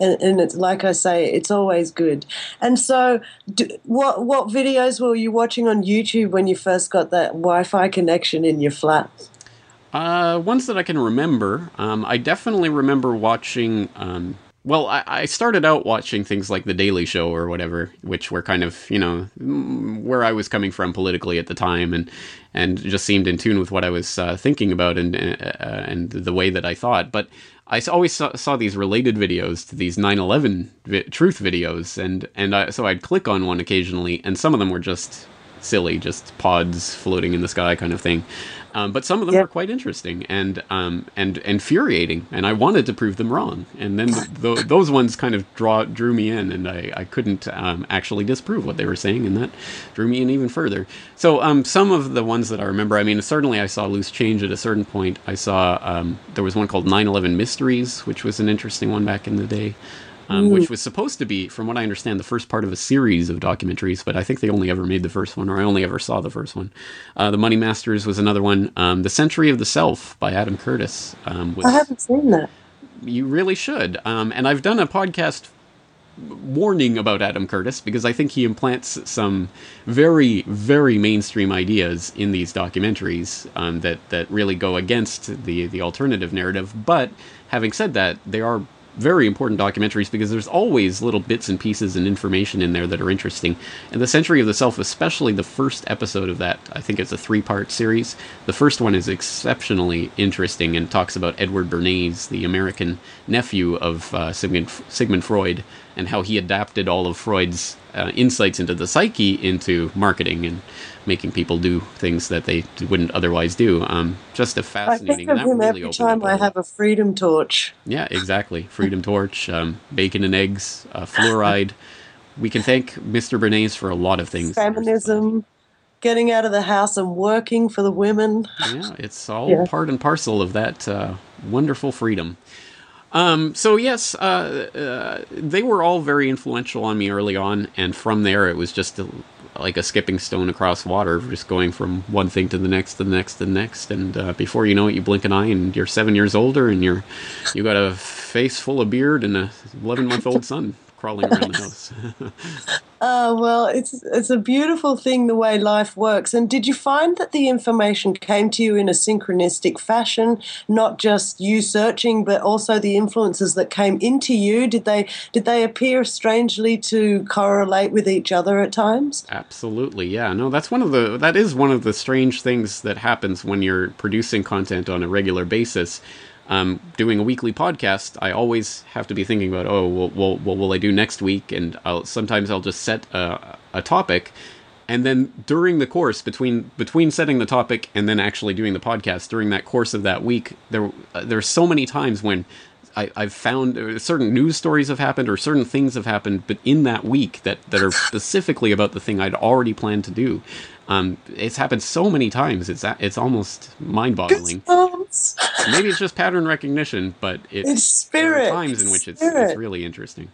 and, and it's like I say, it's always good. And so, do, what what videos were you watching on YouTube when you first got that Wi-Fi connection in your flat? Uh, ones that I can remember. Um, I definitely remember watching um, well, I, I, started out watching things like The Daily Show or whatever, which were kind of, you know, where I was coming from politically at the time, and and just seemed in tune with what I was uh, thinking about and uh, and the way that I thought. But I always saw, saw these related videos to these 9/11 vi- truth videos, and and I, so I'd click on one occasionally, and some of them were just silly, just pods floating in the sky kind of thing. Um, but some of them Yeah. were quite interesting and um, and infuriating, and I wanted to prove them wrong. And then th th those ones kind of draw drew me in, and I, I couldn't um, actually disprove what they were saying, and that drew me in even further. So um, some of the ones that I remember, I mean, certainly I saw Loose Change at a certain point. I saw um, there was one called 9/11 Mysteries, which was an interesting one back in the day um, which was supposed to be, from what I understand, the first part of a series of documentaries. But I think they only ever made the first one, or I only ever saw the first one. Uh, the Money Masters was another one. Um, the Century of the Self by Adam Curtis. Um, was, I haven't seen that. you really should. Um, and I've done a podcast warning about Adam Curtis because I think he implants some very, very mainstream ideas in these documentaries um, that that really go against the the alternative narrative. But having said that, they are very important documentaries because there's always little bits and pieces and information in there that are interesting. And the Century of the Self, especially the first episode of that, I think it's a three-part series. The first one is exceptionally interesting and talks about Edward Bernays, the American nephew of uh, Sigmund, Sigmund Freud, and how he adapted all of Freud's uh, insights into the psyche into marketing and making people do things that they wouldn't otherwise do. Um, just a fascinating. I think of him really every time I have a freedom torch. yeah, exactly. Freedom Torch, um, bacon and eggs, uh, fluoride. We can thank Mr. Bernays for a lot of things. in our society. Feminism, getting out of the house and working for the women. Yeah, it's all Yeah. part and parcel of that uh, wonderful freedom. Um, so yes, uh, uh, they were all very influential on me early on, and from there it was just a, like a skipping stone across water, just going from one thing to the next, to the next, to the next, and uh, before you know it, you blink an eye, and you're seven years older, and you're you got a face full of beard and a 11 month old son crawling around the house. Oh well, it's it's a beautiful thing the way life works. And did you find that the information came to you in a synchronistic fashion, not just you searching, but also the influences that came into you? Did they did they appear strangely to correlate with each other at times? Absolutely, yeah. No, that's one of the that is one of the strange things that happens when you're producing content on a regular basis. Um, doing a weekly podcast, I always have to be thinking about, oh, well, well, what will I do next week? And I'll, sometimes I'll just set a, a topic, and then during the course between between setting the topic and then actually doing the podcast, during that course of that week, there uh, there's so many times when I, I've found uh, certain news stories have happened or certain things have happened, but in that week that, that are specifically about the thing I'd already planned to do. Um, it's happened so many times. It's it's almost mind-boggling. Maybe it's just pattern recognition, but it, It's spirit. times in which it's, it's really interesting.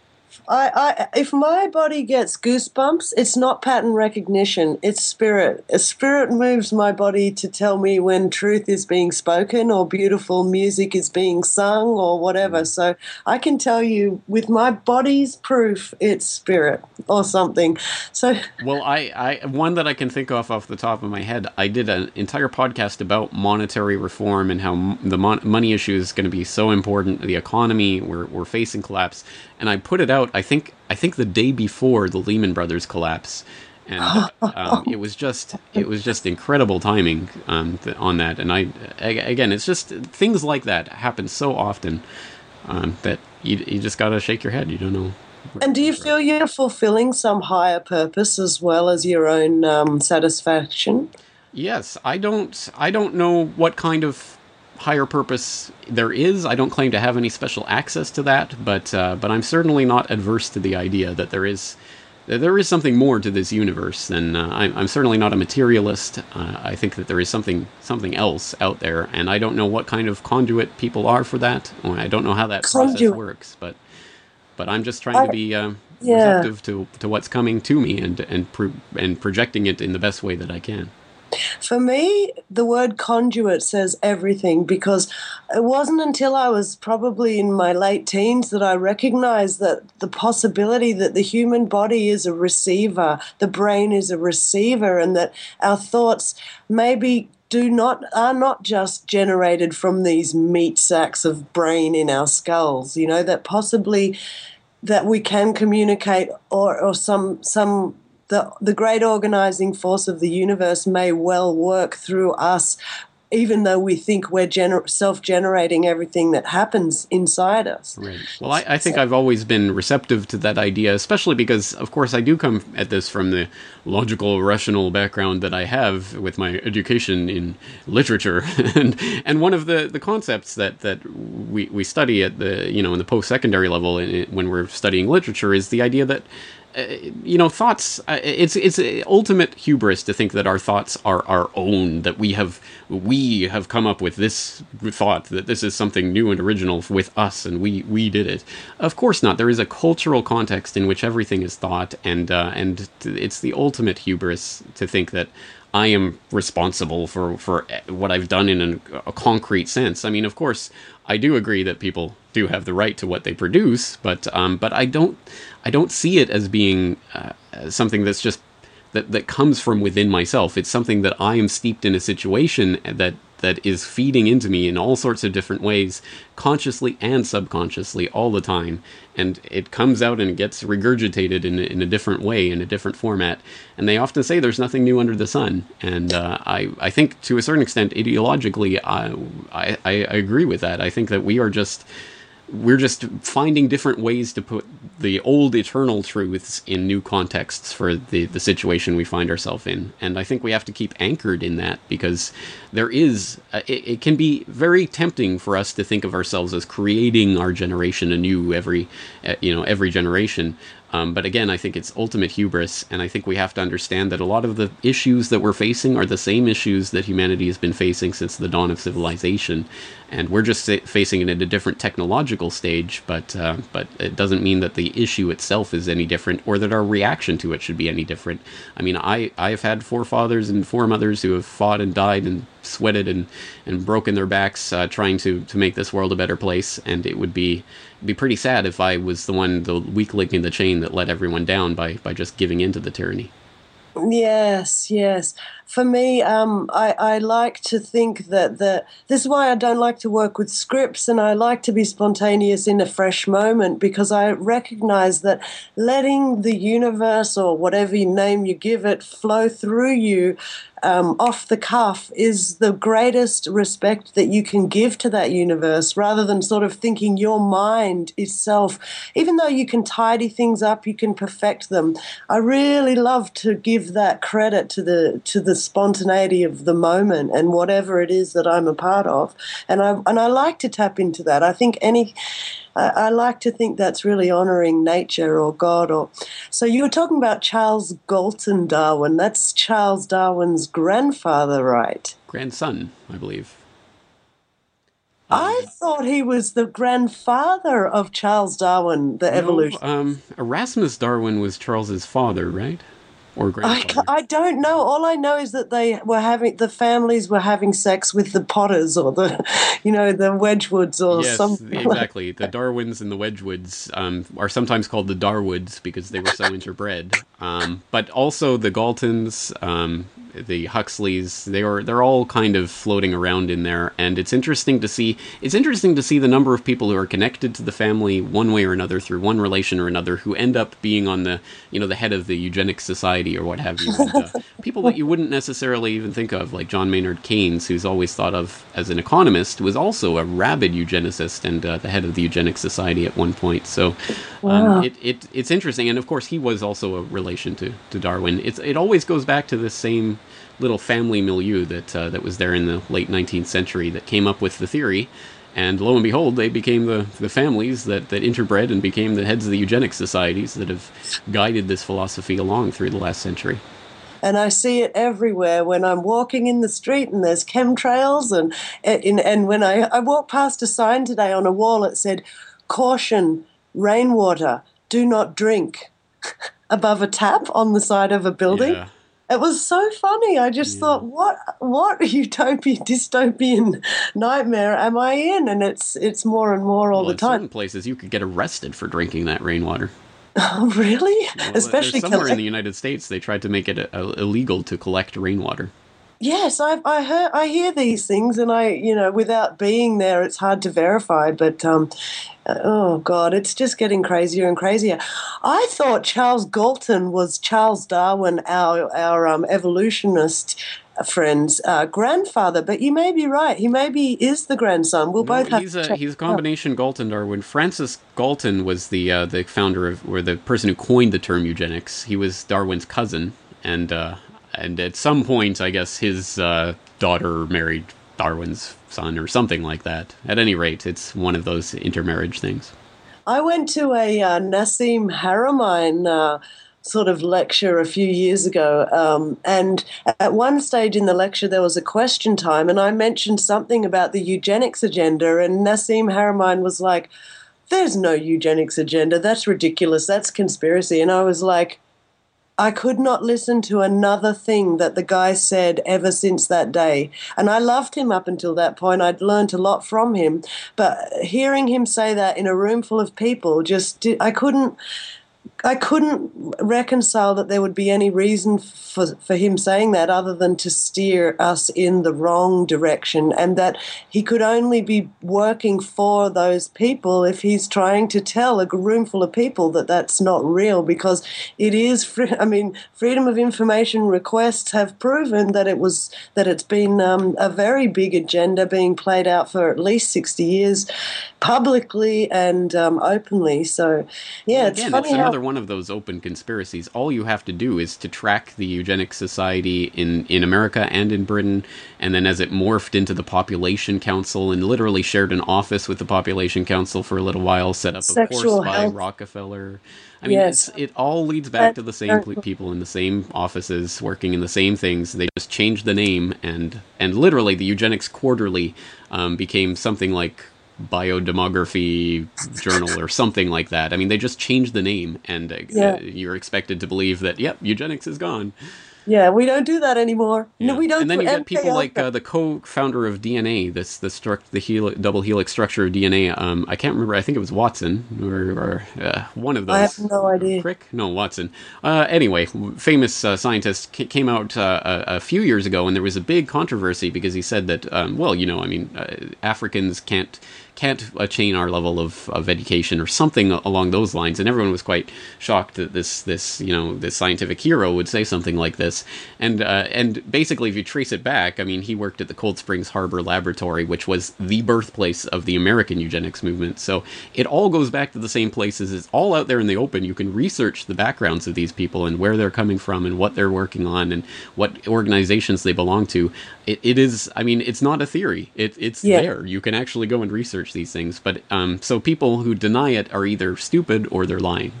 I, I, if my body gets goosebumps, it's not pattern recognition. It's spirit. A spirit moves my body to tell me when truth is being spoken or beautiful music is being sung or whatever. Mm. So I can tell you with my body's proof, it's spirit or something. So Well, I, I one that I can think of off the top of my head. I did an entire podcast about monetary reform and how the mon- money issue is going to be so important. The economy, we're we're facing collapse, and I put it out. I think I think the day before the Lehman Brothers collapse, and um, it was just it was just incredible timing um, th- on that. And I again, it's just things like that happen so often um, that you you just got to shake your head. You don't know. And do you feel you're fulfilling some higher purpose as well as your own um, satisfaction? Yes, I don't. I don't know what kind of higher purpose there is. I don't claim to have any special access to that, but uh, but I'm certainly not adverse to the idea that there is that there is something more to this universe. And uh, I'm, I'm certainly not a materialist. Uh, I think that there is something something else out there, and I don't know what kind of conduit people are for that. I don't know how that process works, but but I'm just trying I- to be. Uh, Yeah. receptive to, to what's coming to me and and pro- and projecting it in the best way that I can. For me, the word conduit says everything because it wasn't until I was probably in my late teens that I recognized that the possibility that the human body is a receiver, the brain is a receiver, and that our thoughts maybe do not are not just generated from these meat sacks of brain in our skulls you know that possibly that we can communicate or, or some some the, the great organizing force of the universe may well work through us even though we think we're gener- self-generating everything that happens inside us. Right. Well, I, I think so, I've always been receptive to that idea, especially because, of course, I do come at this from the logical, rational background that I have with my education in literature, and and one of the, the concepts that, that we, we study at the you know in the post secondary level in, when we're studying literature is the idea that you know thoughts uh, it's it's ultimate hubris to think that our thoughts are our own that we have we have come up with this thought that this is something new and original with us and we we did it of course not there is a cultural context in which everything is thought and uh, and it's the ultimate hubris to think that I am responsible for, for what I've done in a, a concrete sense. I mean, of course, I do agree that people do have the right to what they produce, but um, but I don't I don't see it as being uh, something that's just that that comes from within myself. It's something that I am steeped in a situation that that is feeding into me in all sorts of different ways, consciously and subconsciously, all the time. And it comes out and gets regurgitated in, in a different way, in a different format. And they often say there's nothing new under the sun. And uh, I, I think to a certain extent, ideologically, I, I, I agree with that. I think that we are just we're just finding different ways to put the old eternal truths in new contexts for the, the situation we find ourselves in. And I think we have to keep anchored in that because there is, uh, it, it, can be very tempting for us to think of ourselves as creating our generation anew every, uh, you know, every generation. Um, but again, I think it's ultimate hubris, and I think we have to understand that a lot of the issues that we're facing are the same issues that humanity has been facing since the dawn of civilization, and we're just facing it at a different technological stage. But uh, but it doesn't mean that the issue itself is any different, or that our reaction to it should be any different. I mean, I I've had forefathers and foremothers who have fought and died and sweated and, and broken their backs uh, trying to, to make this world a better place. And it would be be pretty sad if I was the one, the weak link in the chain that let everyone down by, by just giving in to the tyranny. Yes, yes. For me, um, I, I like to think that the this is why I don't like to work with scripts, and I like to be spontaneous in a fresh moment because I recognize that letting the universe or whatever name you give it flow through you um, off the cuff is the greatest respect that you can give to that universe rather than sort of thinking your mind itself, even though you can tidy things up, you can perfect them. I really love to give that credit to the to the spontaneity of the moment and whatever it is that I'm a part of. And I and I like to tap into that. I think any I, I, like to think that's really honoring nature or God. Or so you were talking about Charles Galton Darwin. That's Charles Darwin's grandfather, right? Grandson, I believe. I thought he was the grandfather of Charles Darwin, the no, evolution. Um, Erasmus Darwin was Charles's father, right? Or grandfather? I, I don't know. All I know is that they were having the families were having sex with the Potters or the, you know, the Wedgwoods or yes, something. exactly. the Darwins and the Wedgwoods um, are sometimes called the Darwoods because they were so interbred. Um, but also the Galtons, um, the Huxleys, they are they're all kind of floating around in there, and it's interesting to see. It's interesting to see the number of people who are connected to the family one way or another through one relation or another, who end up being on the you know the head of the eugenics society or what have you. And, uh, people that you wouldn't necessarily even think of, like John Maynard Keynes, who's always thought of as an economist, was also a rabid eugenicist and uh, the head of the eugenics society at one point. So um, wow. it, it it's interesting, and of course he was also a relation to to Darwin. It's it always goes back to the same little family milieu that uh, that was there in the late 19th century that came up with the theory. And lo and behold, they became the, the families that, that interbred and became the heads of the eugenic societies that have guided this philosophy along through the last century and I see it everywhere when I'm walking in the street and there's chemtrails and and, and when I, I walked past a sign today on a wall it said caution rainwater do not drink above a tap on the side of a building yeah. It was so funny. I just yeah. thought, what what utopian dystopian nightmare am I in? And it's it's more and more all well, the time. Certain places you could get arrested for drinking that rainwater. Oh, really? Well, Especially somewhere in the United States, they tried to make it a, a, illegal to collect rainwater. Yes, I I heard I hear these things, and I you know without being there, it's hard to verify. But um, oh god, it's just getting crazier and crazier. I thought Charles Galton was Charles Darwin, our our um, evolutionist friend's uh, grandfather. But you may be right. He maybe is the grandson. We'll No, both have he's a he's a combination Galton Darwin. Francis Galton was the uh, the founder of or the person who coined the term eugenics. He was Darwin's cousin, and uh, and at some point, I guess his uh, daughter married Darwin's son or something like that. At any rate, it's one of those intermarriage things. I went to a uh, Nassim Haramein uh, sort of lecture a few years ago, um, and at one stage in the lecture there was a question time, and I mentioned something about the eugenics agenda, and Nassim Haramein was like, "There's no eugenics agenda. That's ridiculous. That's conspiracy." And I was like. I could not listen to another thing that the guy said ever since that day. And I loved him up until that point. I'd learned a lot from him. But hearing him say that in a room full of people just did, I couldn't I couldn't reconcile that there would be any reason for, for him saying that other than to steer us in the wrong direction, and that he could only be working for those people if he's trying to tell a room full of people that that's not real because it is. Free, I mean, freedom of information requests have proven that it was that it's been um, a very big agenda being played out for at least sixty years, publicly and um, openly. So, yeah, it's Again, funny it's how another one of those open conspiracies. All you have to do is to track the eugenics society in, in America and in Britain, and then as it morphed into the Population Council and literally shared an office with the Population Council for a little while, set up a course by. Rockefeller. I mean, Yes. it's, it all leads back to the same That's- people in the same offices, working in the same things. They just changed the name, and and literally the Eugenics Quarterly um, became something like biodemography journal or something like that. I mean, they just changed the name, and uh, Yeah. you're expected to believe that yep, eugenics is gone. Yeah, we don't do that anymore. No, we don't. And then you get people like uh, the co-founder of DNA, this the struct the heli- double helix structure of DNA. Um, I can't remember. I think it was Watson or, or uh, one of those. I have no idea. Crick? No, Watson. Uh, anyway, famous uh, scientist ca- came out uh, a, a few years ago, and there was a big controversy because he said that, um, well, you know, I mean, uh, Africans can't can't attain our level of, of education or something along those lines, and everyone was quite shocked that this this you know this scientific hero would say something like this, and uh, and basically, if you trace it back, I mean, he worked at the Cold Springs Harbor Laboratory, which was the birthplace of the American eugenics movement. So it all goes back to the same places. It's all out there in the open. You can research the backgrounds of these people and where they're coming from and what they're working on and what organizations they belong to. It, it is, I mean, it's not a theory. It, it's Yeah. there. You can actually go and research these things. But um, so people who deny it are either stupid or they're lying.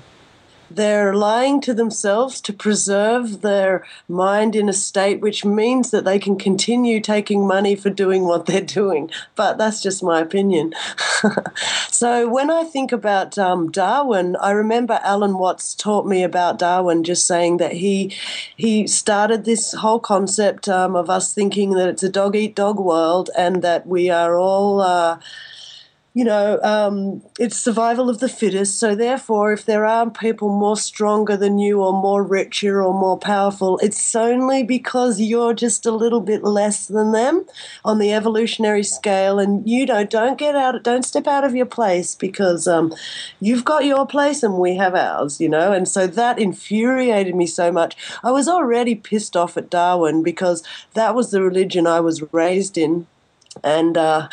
They're lying to themselves to preserve their mind in a state which means that they can continue taking money for doing what they're doing. But that's just my opinion. so when I think about um, Darwin, I remember Alan Watts taught me about Darwin, just saying that he he started this whole concept um, of us thinking that it's a dog eat dog world and that we are all. Uh, you know, um, it's survival of the fittest. So, therefore, if there are people more stronger than you, or more richer, or more powerful, it's only because you're just a little bit less than them on the evolutionary scale, and you know, don't get out, don't step out of your place because um, you've got your place and we have ours. You know, and so that infuriated me so much. I was already pissed off at Darwin because that was the religion I was raised in, and. Uh,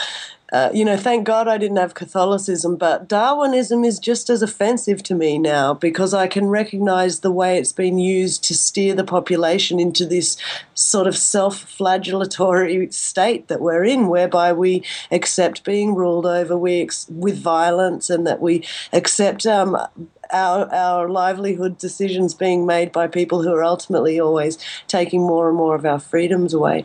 uh, you know, thank God I didn't have Catholicism, but Darwinism is just as offensive to me now because I can recognize the way it's been used to steer the population into this sort of self flagellatory state that we're in, whereby we accept being ruled over we ex- with violence and that we accept. Um, our, our livelihood decisions being made by people who are ultimately always taking more and more of our freedoms away.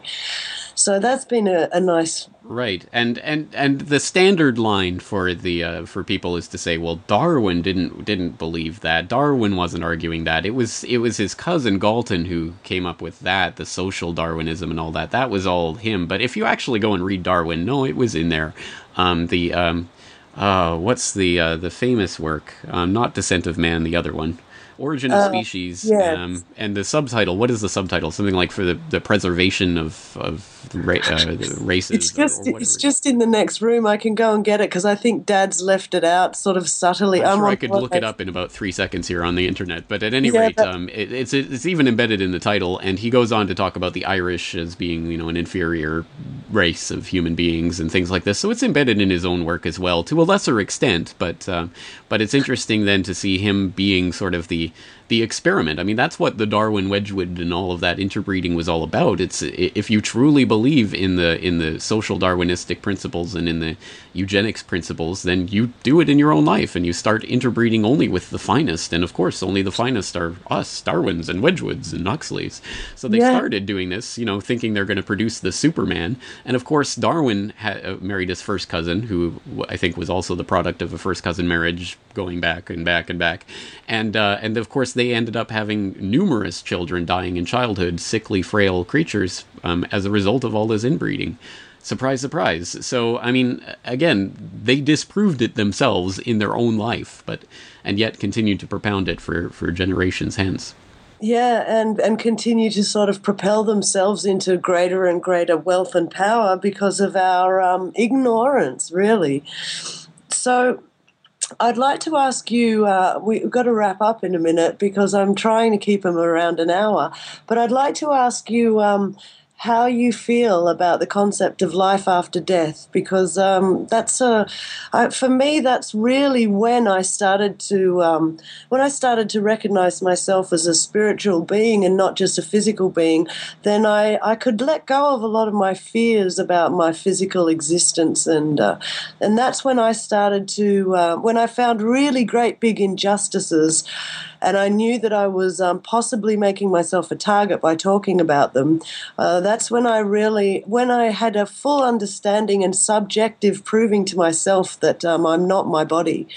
So that's been a, a nice Right, and and and the standard line for the uh, for people is to say, well, Darwin didn't didn't believe that. Darwin wasn't arguing that. It was it was his cousin Galton who came up with that, the social Darwinism and all that. That was all him. But if you actually go and read Darwin, no, it was in there. Um, the um, uh, what's the uh, the famous work? Um, not Descent of Man, the other one. Origin of uh, Species. Yes. Um, and the subtitle, what is the subtitle? Something like for the, the preservation of, of ra- uh, races. It's just, it's just in the next room. I can go and get it because I think Dad's left it out sort of subtly. I'm, sure i could look it up in about three seconds here on the internet. But at any yeah, rate, um, it, it's, it's even embedded in the title. And he goes on to talk about the Irish as being, you know, an inferior race of human beings and things like this. So it's embedded in his own work as well, to a lesser extent. But, uh, but it's interesting then to see him being sort of the the experiment. I mean, that's what the Darwin Wedgwood and all of that interbreeding was all about. It's if you truly believe in the in the social Darwinistic principles and in the eugenics principles, then you do it in your own life and you start interbreeding only with the finest. And of course, only the finest are us, Darwins and Wedgwoods and Huxleys. So they yeah. started doing this, you know, thinking they're going to produce the Superman. And of course, Darwin had, uh, married his first cousin, who I think was also the product of a first cousin marriage going back and back and back. And uh, and of course, they ended up having numerous children dying in childhood, sickly, frail creatures um, as a result of all this inbreeding. Surprise, surprise. So, I mean, again, they disproved it themselves in their own life, but and yet continued to propound it for, for generations hence. Yeah, and, and continue to sort of propel themselves into greater and greater wealth and power because of our um, ignorance, really. So, I'd like to ask you. Uh, we've got to wrap up in a minute because I'm trying to keep them around an hour. But I'd like to ask you. Um, how you feel about the concept of life after death because um, that's a I, for me that's really when I started to um, when I started to recognize myself as a spiritual being and not just a physical being then I, I could let go of a lot of my fears about my physical existence. And uh, and that's when I started to uh, when I found really great big injustices and I knew that I was um, possibly making myself a target by talking about them. Uh, that's when I really, when I had a full understanding and subjective proving to myself that um, I'm not my body.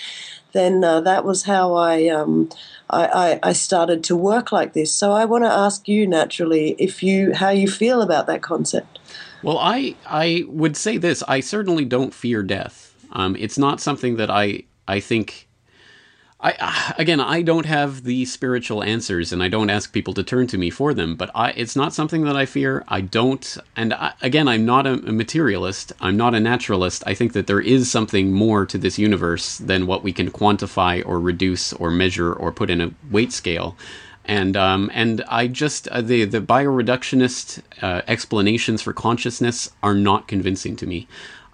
Then uh, that was how I, um, I, I, I started to work like this. So I want to ask you naturally if you how you feel about that concept. Well, I I would say this. I certainly don't fear death. Um, it's not something that I I think I again, I don't have the spiritual answers, and I don't ask people to turn to me for them. But I, it's not something that I fear. I don't, and I, again, I'm not a, a, materialist. I'm not a naturalist. I think that there is something more to this universe than what we can quantify or reduce or measure or put in a weight scale. And um, and I just uh, the the bioreductionist uh, explanations for consciousness are not convincing to me.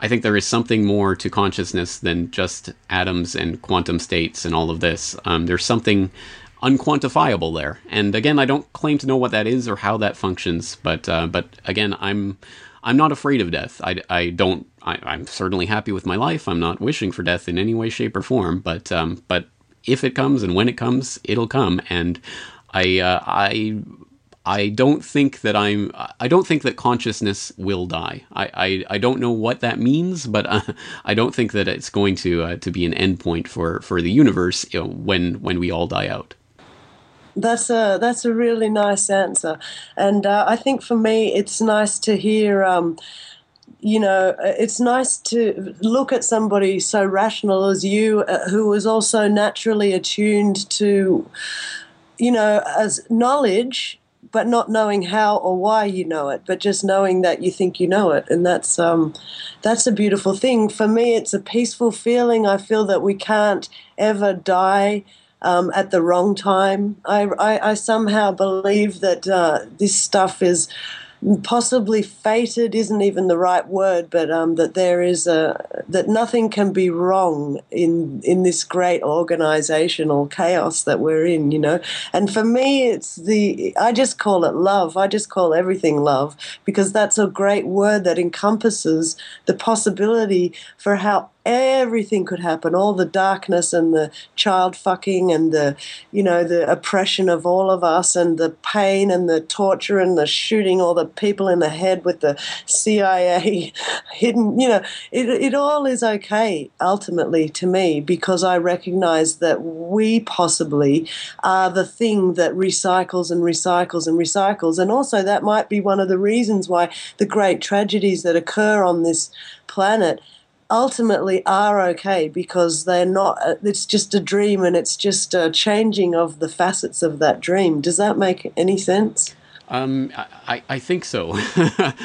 I think there is something more to consciousness than just atoms and quantum states and all of this. Um, there's something unquantifiable there. And again, I don't claim to know what that is or how that functions, but uh, but again, I'm I'm not afraid of death. I, I don't. I, am certainly happy with my life. I'm not wishing for death in any way, shape, or form. But um, but if it comes and when it comes, it'll come. And I uh, I I don't think that I'm. I don't think that consciousness will die. I, I, I don't know what that means, but uh, I don't think that it's going to uh, to be an endpoint for for the universe you know, when when we all die out. That's a that's a really nice answer, and uh, I think for me it's nice to hear. Um, you know, it's nice to look at somebody so rational as you, uh, who is also naturally attuned to, you know, as knowledge but not knowing how or why you know it, but just knowing that you think you know it, and that's um, that's a beautiful thing. For me, it's a peaceful feeling. I feel that we can't ever die um, at the wrong time. I, I, I somehow believe that uh, this stuff is possibly fated isn't even the right word, but um, that there is a that nothing can be wrong in in this great organizational chaos that we're in, you know. And for me, it's the I just call it love. I just call everything love because that's a great word that encompasses the possibility for how everything could happen. All the darkness and the child fucking and the you know the oppression of all of us and the pain and the torture and the shooting all the people in the head with the CIA hidden you know it, it all is okay ultimately to me because I recognize that we possibly are the thing that recycles and recycles and recycles. And also that might be one of the reasons why the great tragedies that occur on this planet ultimately are okay because they're not. uh, It's just a dream, and it's just a changing of the facets of that dream. Does that make any sense? Um, I, I think so.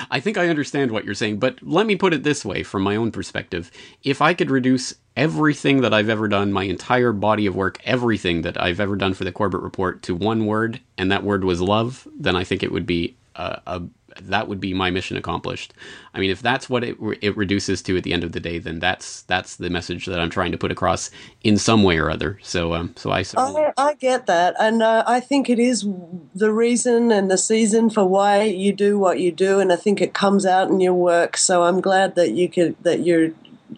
I think I understand what you're saying, but let me put it this way from my own perspective. If I could reduce everything that I've ever done, my entire body of work, everything that I've ever done for the Corbett Report to one word, and that word was love, then I think it would be a, a that would be my mission accomplished. I mean, if that's what it it reduces to at the end of the day, then that's that's the message that I'm trying to put across in some way or other. So, um, so I I, I get that, and uh, I think it is the reason and the season for why you do what you do, and I think it comes out in your work. So I'm glad that you could that you're,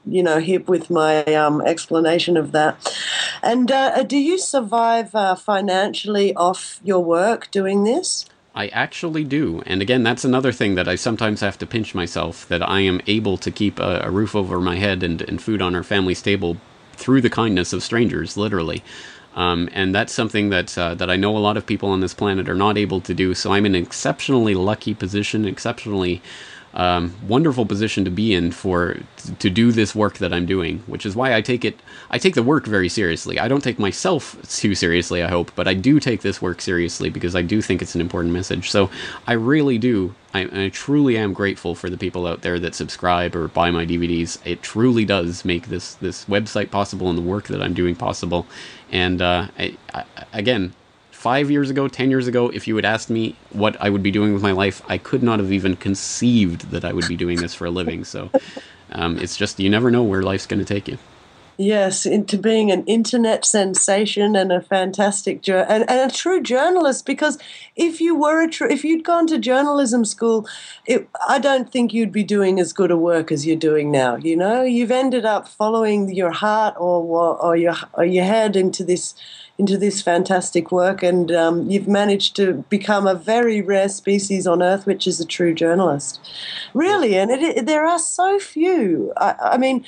you know, hip with my um, explanation of that. And uh, do you survive uh, financially off your work doing this? I actually do. And again, that's another thing that I sometimes have to pinch myself that I am able to keep a, a roof over my head and, and food on our family's table through the kindness of strangers, literally. Um, and that's something that uh, that I know a lot of people on this planet are not able to do. So I'm in an exceptionally lucky position, exceptionally um, wonderful position to be in for to do this work that I'm doing, which is why I take it I take the work very seriously. I don't take myself too seriously, I hope, but I do take this work seriously because I do think it's an important message. So I really do. I, I truly am grateful for the people out there that subscribe or buy my DVDs. It truly does make this this website possible and the work that I'm doing possible. And uh, I, I, again, five years ago, ten years ago, if you had asked me what I would be doing with my life, I could not have even conceived that I would be doing this for a living. So um, it's just you never know where life's going to take you. Yes, into being an internet sensation and a fantastic jour- and, and a true journalist. Because if you were a true, if you'd gone to journalism school, it, I don't think you'd be doing as good a work as you're doing now. You know, you've ended up following your heart or or your or your head into this into this fantastic work, and um, you've managed to become a very rare species on Earth, which is a true journalist. Really, and it, it, there are so few. I, I mean,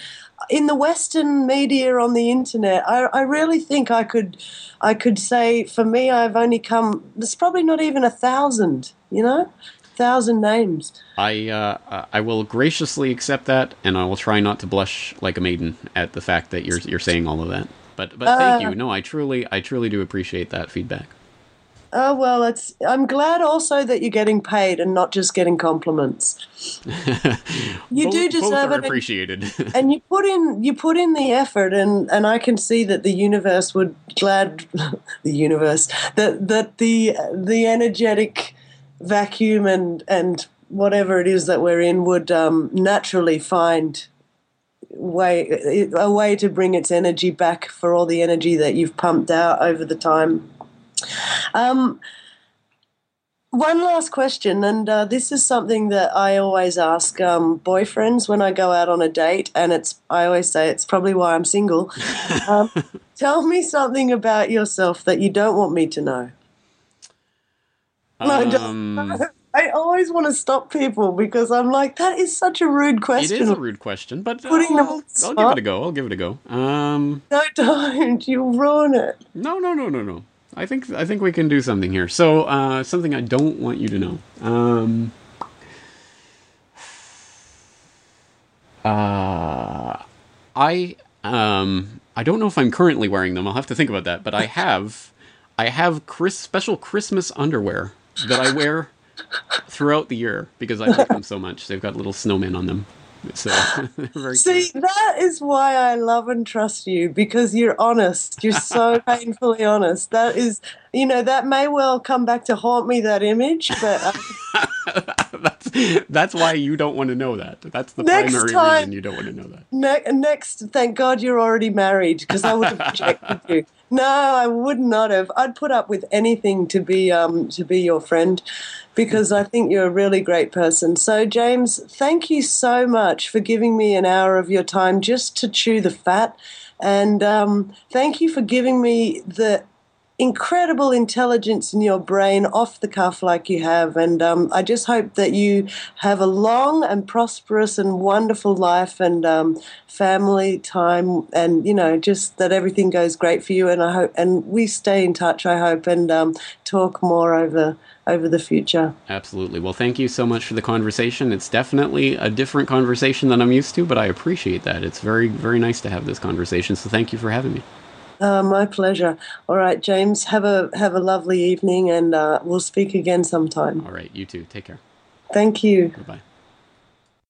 in the Western media on the internet, I, I really think I could, I could say for me, I've only come. There's probably not even a thousand. You know, thousand names. I uh, I will graciously accept that, and I will try not to blush like a maiden at the fact that you're you're saying all of that. But but thank Uh, you. No, I truly I truly do appreciate that feedback. Oh well, it's. I'm glad also that you're getting paid and not just getting compliments. You both, do deserve it, and- appreciated. and you put in you put in the effort and and I can see that the universe would glad the universe that that the the energetic vacuum and and whatever it is that we're in would um, naturally find way a way to bring its energy back for all the energy that you've pumped out over the time. Um, one last question, and uh, this is something that I always ask um, boyfriends when I go out on a date, and it's I always say it's probably why I'm single. um, tell me something about yourself that you don't want me to know. No, don't- Um, I always want to stop people because I'm like, that is such a rude question. is a rude question, but Putting I'll, them on I'll give it a go. I'll give it a go. Um, no, don't. You'll ruin it. no, no, no, no, no. I think I think we can do something here. So uh, something I don't want you to know. Um, uh, I um, I don't know if I'm currently wearing them. I'll have to think about that. But I have I have Chris special Christmas underwear that I wear throughout the year because I like them so much. They've got little snowmen on them. So very See, cute. that is why I love and trust you because you're honest. You're so painfully honest. That is, you know, that may well come back to haunt me, that image, but uh, that's that's why you don't want to know that. That's the Next primary time- reason you don't want to know that. ne- next, thank God you're already married because I would have rejected you. No, I would not have. I'd put up with anything to be um, to be your friend because I think you're a really great person. So, James, thank you so much for giving me an hour of your time just to chew the fat. And um, thank you for giving me the incredible intelligence in your brain off the cuff like you have. And um, I just hope that you have a long and prosperous and wonderful life and um, family time, and you know, just that everything goes great for you. And I hope, and we stay in touch. I hope, and um, talk more over over the future. Absolutely. Well, thank you so much for the conversation. It's definitely a different conversation than I'm used to, but I appreciate that. It's very, very nice to have this conversation. So thank you for having me. Uh, my pleasure. All right, James. Have a have a lovely evening, and uh, we'll speak again sometime. All right, you too. Take care. Thank you. Goodbye.